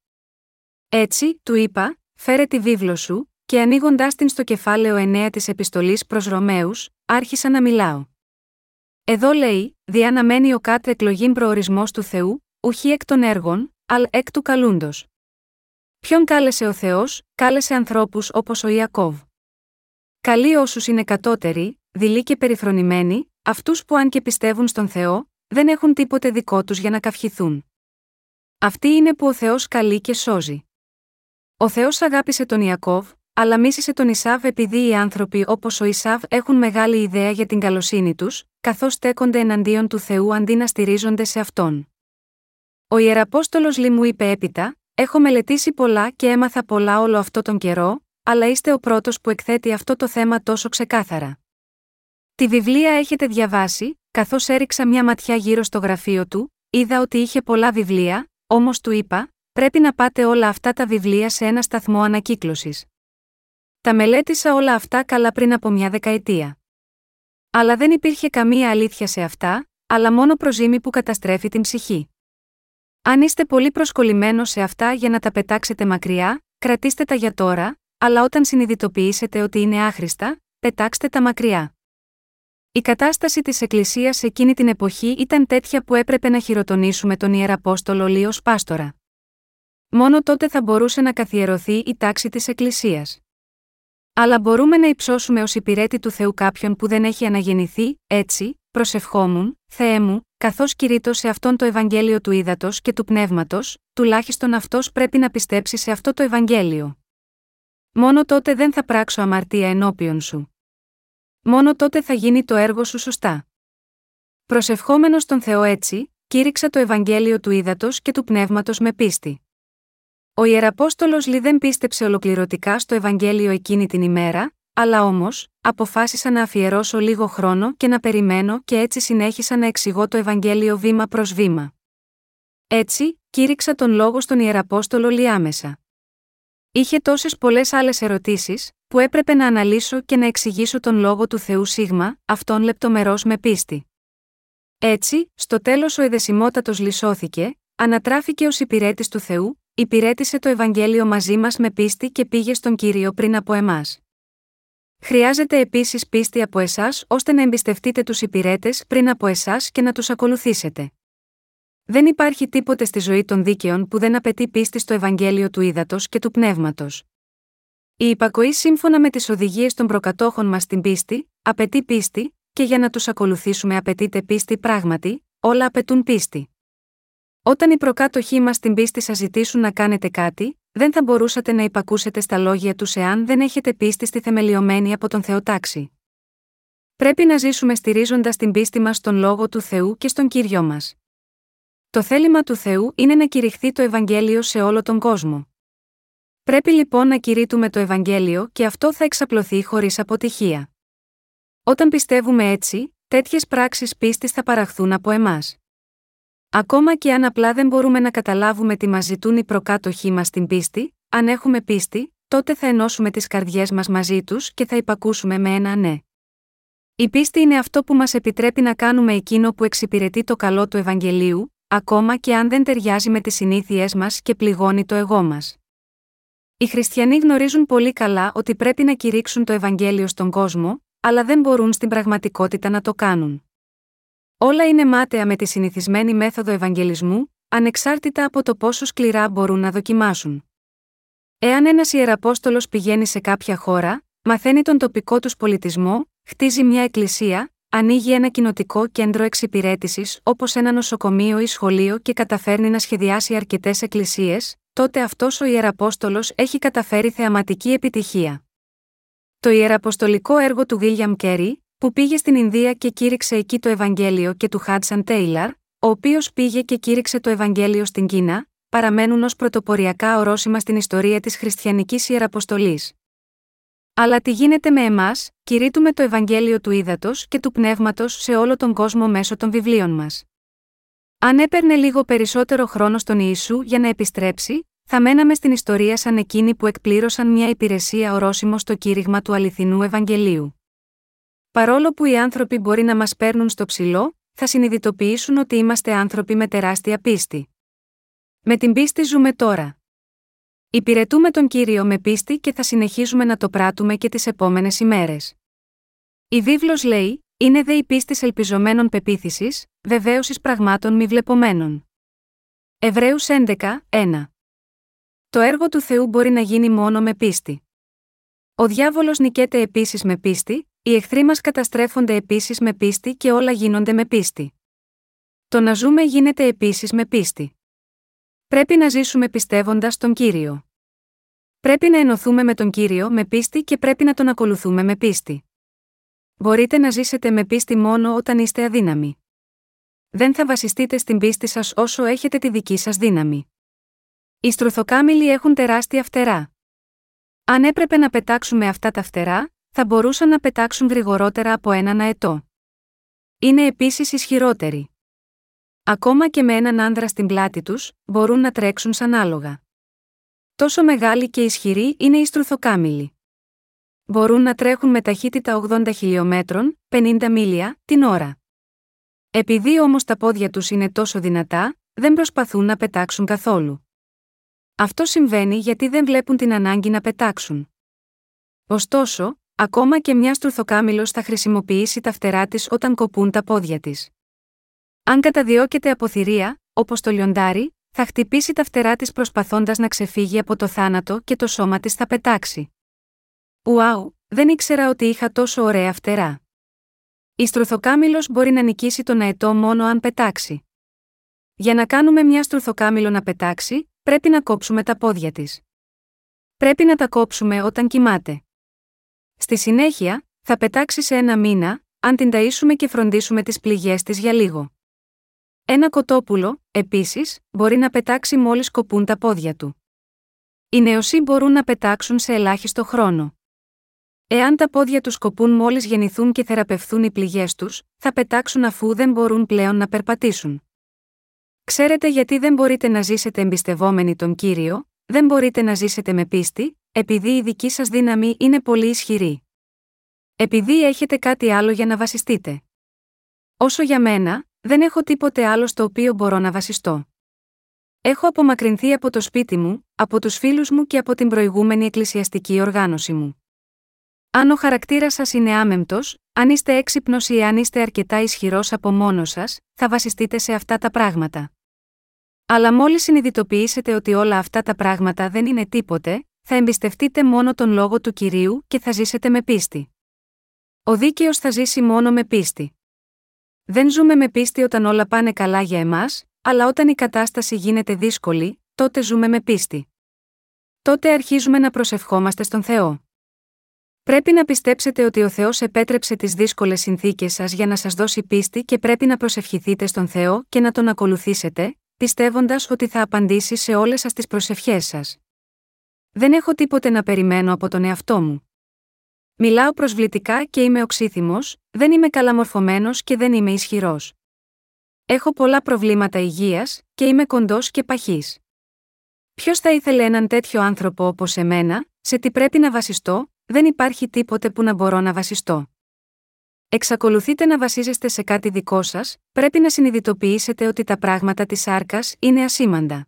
Έτσι, του είπα, φέρε τη βίβλο σου, και ανοίγοντάς την στο κεφάλαιο 9 της επιστολής προς Ρωμαίους, άρχισα να μιλάω. Εδώ λέει, διαναμένει ο κάτω εκλογήν προορισμός του Θεού, ουχή εκ των έργων, αλ εκ του καλούντος. Ποιον κάλεσε ο Θεός, κάλεσε ανθρώπους όπως ο Ιακώβ. Καλοί όσους είναι κατώτεροι, δειλοί και περιφρονημένοι, αυτούς που αν και πιστεύουν στον Θεό, δεν έχουν τίποτε δικό τους για να καυχηθούν. Αυτή είναι που ο Θεός καλεί και σώζει. Ο Θεός αγάπησε τον Ιακώβ, αλλά μίσησε τον Ισάβ επειδή οι άνθρωποι όπως ο Ισάβ έχουν μεγάλη ιδέα για την καλοσύνη τους, καθώς στέκονται εναντίον του Θεού αντί να στηρίζονται σε αυτόν. Ο Ιεραπόστολος Λί μου είπε έπειτα: Έχω μελετήσει πολλά και έμαθα πολλά όλο αυτό τον καιρό, αλλά είστε ο πρώτος που εκθέτει αυτό το θέμα τόσο ξεκάθαρα. Τη βιβλία έχετε διαβάσει, καθώς έριξα μια ματιά γύρω στο γραφείο του, είδα ότι είχε πολλά βιβλία, όμως του είπα: Πρέπει να πάτε όλα αυτά τα βιβλία σε ένα σταθμό ανακύκλωσης. Τα μελέτησα όλα αυτά καλά πριν από μια δεκαετία. Αλλά δεν υπήρχε καμία αλήθεια σε αυτά, αλλά μόνο προζήμη που καταστρέφει την ψυχή. Αν είστε πολύ προσκολλημένος σε αυτά για να τα πετάξετε μακριά, κρατήστε τα για τώρα, αλλά όταν συνειδητοποιήσετε ότι είναι άχρηστα, πετάξτε τα μακριά. Η κατάσταση της Εκκλησίας εκείνη την εποχή ήταν τέτοια που έπρεπε να χειροτονήσουμε τον Ιεραπόστολο Λίος Πάστορα. Μόνο τότε θα μπορούσε να καθιερωθεί η τάξη της Εκκλησίας. Αλλά μπορούμε να υψώσουμε ως υπηρέτη του Θεού κάποιον που δεν έχει αναγεννηθεί, έτσι, προσευχόμουν, Θεέ μου, καθώς κηρύττω σε αυτόν το Ευαγγέλιο του ύδατο και του πνεύματος, τουλάχιστον αυτός πρέπει να πιστέψει σε αυτό το Ευαγγέλιο. Μόνο τότε δεν θα πράξω αμαρτία ενώπιον σου. Μόνο τότε θα γίνει το έργο σου σωστά. Προσευχόμενος τον Θεό έτσι, κήρυξα το Ευαγγέλιο του ύδατο και του πνεύματος με πίστη. Ο Ιεραπόστολος Λι δεν πίστεψε ολοκληρωτικά στο Ευαγγέλιο εκείνη την ημέρα, αλλά όμως, αποφάσισα να αφιερώσω λίγο χρόνο και να περιμένω και έτσι συνέχισα να εξηγώ το Ευαγγέλιο βήμα προς βήμα. Έτσι, κήρυξα τον λόγο στον Ιεραπόστολο Λι άμεσα. Είχε τόσες πολλές άλλες ερωτήσεις, που έπρεπε να αναλύσω και να εξηγήσω τον λόγο του Θεού Σίγμα, αυτόν λεπτομερό με πίστη. Έτσι, στο τέλος ο εδεσιμότατος λυσώθηκε, ανατράφηκε ως υπηρέτης του Θεού, υπηρέτησε το Ευαγγέλιο μαζί μας με πίστη και πήγε στον κύριο πριν από εμάς. Χρειάζεται επίσης πίστη από εσάς ώστε να εμπιστευτείτε τους υπηρέτες πριν από εσάς και να τους ακολουθήσετε. Δεν υπάρχει τίποτε στη ζωή των δίκαιων που δεν απαιτεί πίστη στο Ευαγγέλιο του ύδατο και του πνεύματος. Η υπακοή σύμφωνα με τις οδηγίες των προκατόχων μας στην πίστη, απαιτεί πίστη, και για να τους ακολουθήσουμε απαιτείται πίστη πράγματι, όλα απαιτούν πίστη. Όταν οι προκάτοχοί μας στην πίστη σας ζητήσουν να κάνετε κάτι, δεν θα μπορούσατε να υπακούσετε στα λόγια τους εάν δεν έχετε πίστη στη θεμελιωμένη από τον Θεοτάξη. Πρέπει να ζήσουμε στηρίζοντας την πίστη μας στον λόγο του Θεού και στον κύριο μας. Το θέλημα του Θεού είναι να κηρυχθεί το Ευαγγέλιο σε όλο τον κόσμο. Πρέπει λοιπόν να κηρύττουμε το Ευαγγέλιο και αυτό θα εξαπλωθεί χωρίς αποτυχία. Όταν πιστεύουμε έτσι, τέτοιες πράξεις πίστης θα παραχθούν από εμάς. Ακόμα και αν απλά δεν μπορούμε να καταλάβουμε τι μας ζητούν οι προκάτοχοί μας στην πίστη, αν έχουμε πίστη, τότε θα ενώσουμε τις καρδιές μας μαζί τους και θα υπακούσουμε με ένα ναι. Η πίστη είναι αυτό που μας επιτρέπει να κάνουμε εκείνο που εξυπηρετεί το καλό του Ευαγγελίου, ακόμα και αν δεν ταιριάζει με τις συνήθειές μας και πληγώνει το εγώ μας. Οι χριστιανοί γνωρίζουν πολύ καλά ότι πρέπει να κηρύξουν το Ευαγγέλιο στον κόσμο, αλλά δεν μπορούν στην πραγματικότητα να το κάνουν. Όλα είναι μάταια με τη συνηθισμένη μέθοδο Ευαγγελισμού, ανεξάρτητα από το πόσο σκληρά μπορούν να δοκιμάσουν. Εάν ένας ιεραπόστολος πηγαίνει σε κάποια χώρα, μαθαίνει τον τοπικό τους πολιτισμό, χτίζει μια εκκλησία, ανοίγει ένα κοινοτικό κέντρο εξυπηρέτησης όπως ένα νοσοκομείο ή σχολείο και καταφέρνει να σχεδιάσει αρκετές εκκλησίες, τότε αυτός ο ιεραπόστολος έχει καταφέρει θεαματική επιτυχία. Το ιεραποστολικό έργο του Βίλιαμ Κέρι, που πήγε στην Ινδία και κήρυξε εκεί το Ευαγγέλιο και του Χάτσαν Τέιλαρ, ο οποίος πήγε και κήρυξε το Ευαγγέλιο στην Κίνα, παραμένουν ως πρωτοποριακά ορόσημα στην ιστορία της χριστιανικής ιεραποστολής. Αλλά τι γίνεται με εμάς, κηρύττουμε το Ευαγγέλιο του Ήδατος και του Πνεύματος σε όλο τον κόσμο μέσω των βιβλίων μας. Αν έπαιρνε λίγο περισσότερο χρόνο στον Ιησού για να επιστρέψει, θα μέναμε στην ιστορία σαν εκείνοι που εκπλήρωσαν μια υπηρεσία ορόσημο στο κήρυγμα του αληθινού Ευαγγελίου. Παρόλο που οι άνθρωποι μπορεί να μας παίρνουν στο ψηλό, θα συνειδητοποιήσουν ότι είμαστε άνθρωποι με τεράστια πίστη. Με την πίστη ζούμε τώρα. Υπηρετούμε τον κύριο με πίστη και θα συνεχίζουμε να το πράττουμε και τις επόμενες ημέρες. Η βίβλος λέει: Είναι δε η πίστη ελπιζομένων πεποίθησης, βεβαίωσης πραγμάτων μη βλεπομένων. Εβραίους 11, 1. Το έργο του Θεού μπορεί να γίνει μόνο με πίστη. Ο διάβολος νικέται επίσης με πίστη, οι εχθροί μας καταστρέφονται επίσης με πίστη και όλα γίνονται με πίστη. Το να ζούμε γίνεται επίσης με πίστη. Πρέπει να ζήσουμε πιστεύοντας τον κύριο. Πρέπει να ενωθούμε με τον κύριο με πίστη και πρέπει να τον ακολουθούμε με πίστη. Μπορείτε να ζήσετε με πίστη μόνο όταν είστε αδύναμοι. Δεν θα βασιστείτε στην πίστη σας όσο έχετε τη δική σας δύναμη. Οι στρουθοκάμιλοι έχουν τεράστια φτερά. Αν έπρεπε να πετάξουμε αυτά τα φτερά, θα μπορούσαν να πετάξουν γρηγορότερα από έναν αετό. Είναι επίσης ισχυρότεροι. Ακόμα και με έναν άνδρα στην πλάτη τους, μπορούν να τρέξουν σαν άλογα. Τόσο μεγάλοι και ισχυροί είναι οι στρουθοκάμιλοι. Μπορούν να τρέχουν με ταχύτητα 80 χιλιόμετρων, 50 μίλια, την ώρα. Επειδή όμως τα πόδια τους είναι τόσο δυνατά, δεν προσπαθούν να πετάξουν καθόλου. Αυτό συμβαίνει γιατί δεν βλέπουν την ανάγκη να πετάξουν. Ωστόσο, ακόμα και μια στρουθοκάμιλος θα χρησιμοποιήσει τα φτερά της όταν κοπούν τα πόδια της. Αν καταδιώκεται από θηρία, όπως το λιοντάρι, θα χτυπήσει τα φτερά της προσπαθώντας να ξεφύγει από το θάνατο και το σώμα της θα πετάξει. Ουάου, δεν ήξερα ότι είχα τόσο ωραία φτερά. Η στρουθοκάμιλος μπορεί να νικήσει τον αετό μόνο αν πετάξει. Για να κάνουμε μια στρουθοκάμιλο να πετάξει, πρέπει να κόψουμε τα πόδια της. Πρέπει να τα κόψουμε όταν κοιμάται. Στη συνέχεια, θα πετάξει σε ένα μήνα, αν την ταΐσουμε και φροντίσουμε τις πληγές της για λίγο. Ένα κοτόπουλο, επίσης, μπορεί να πετάξει μόλις κοπούν τα πόδια του. Οι νεοσύ μπορούν να πετάξουν σε ελάχιστο χρόνο. Εάν τα πόδια τους κοπούν μόλις γεννηθούν και θεραπευθούν οι πληγές τους, θα πετάξουν αφού δεν μπορούν πλέον να περπατήσουν. Ξέρετε γιατί δεν μπορείτε να ζήσετε εμπιστευόμενοι τον κύριο, δεν μπορείτε να ζήσετε με πίστη, επειδή η δική σας δύναμη είναι πολύ ισχυρή. Επειδή έχετε κάτι άλλο για να βασιστείτε. Όσο για μένα, δεν έχω τίποτε άλλο στο οποίο μπορώ να βασιστώ. Έχω απομακρυνθεί από το σπίτι μου, από τους φίλους μου και από την προηγούμενη εκκλησιαστική οργάνωση μου. Αν ο χαρακτήρας σας είναι άμεμπτος, αν είστε έξυπνος ή αν είστε αρκετά ισχυρός από μόνος σας, θα βασιστείτε σε αυτά τα πράγματα. Αλλά μόλις συνειδητοποιήσετε ότι όλα αυτά τα πράγματα δεν είναι τίποτε, θα εμπιστευτείτε μόνο τον λόγο του κυρίου και θα ζήσετε με πίστη. Ο δίκαιος θα ζήσει μόνο με πίστη. Δεν ζούμε με πίστη όταν όλα πάνε καλά για εμάς, αλλά όταν η κατάσταση γίνεται δύσκολη, τότε ζούμε με πίστη. Τότε αρχίζουμε να προσευχόμαστε στον Θεό. Πρέπει να πιστέψετε ότι ο Θεός επέτρεψε τις δύσκολες συνθήκες σας για να σας δώσει πίστη και πρέπει να προσευχηθείτε στον Θεό και να τον ακολουθήσετε, πιστεύοντας ότι θα απαντήσει σε όλες σας τις προσευχές σας. Δεν έχω τίποτε να περιμένω από τον εαυτό μου. Μιλάω προσβλητικά και είμαι οξύθυμος, δεν είμαι καλαμορφωμένος και δεν είμαι ισχυρός. Έχω πολλά προβλήματα υγείας και είμαι κοντός και παχή. Ποιος θα ήθελε έναν τέτοιο άνθρωπο όπως εμένα, σε τι πρέπει να βασιστώ, δεν υπάρχει τίποτε που να μπορώ να βασιστώ. Εξακολουθείτε να βασίζεστε σε κάτι δικό σας, πρέπει να συνειδητοποιήσετε ότι τα πράγματα της άρκα είναι ασήμαντα.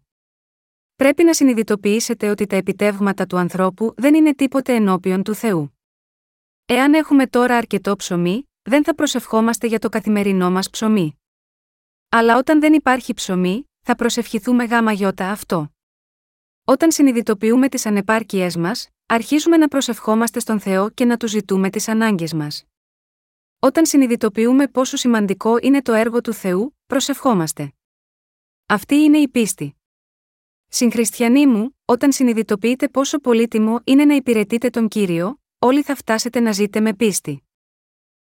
Πρέπει να συνειδητοποιήσετε ότι τα επιτεύγματα του ανθρώπου δεν είναι τίποτε ενώπιον του Θεού. Εάν έχουμε τώρα αρκετό ψωμί, δεν θα προσευχόμαστε για το καθημερινό μας ψωμί. Αλλά όταν δεν υπάρχει ψωμί, θα προσευχηθούμε γάμα γιώτα αυτό. Όταν συνειδητοποιούμε τις ανεπάρκειές μας, αρχίζουμε να προσευχόμαστε στον Θεό και να του ζητούμε τις ανάγκες μας. Όταν συνειδητοποιούμε πόσο σημαντικό είναι το έργο του Θεού, προσευχόμαστε. Αυτή είναι η πίστη. Συγχριστιανοί μου, όταν συνειδητοποιείτε πόσο πολύτιμο είναι να υπηρετείτε τον κύριο, όλοι θα φτάσετε να ζείτε με πίστη.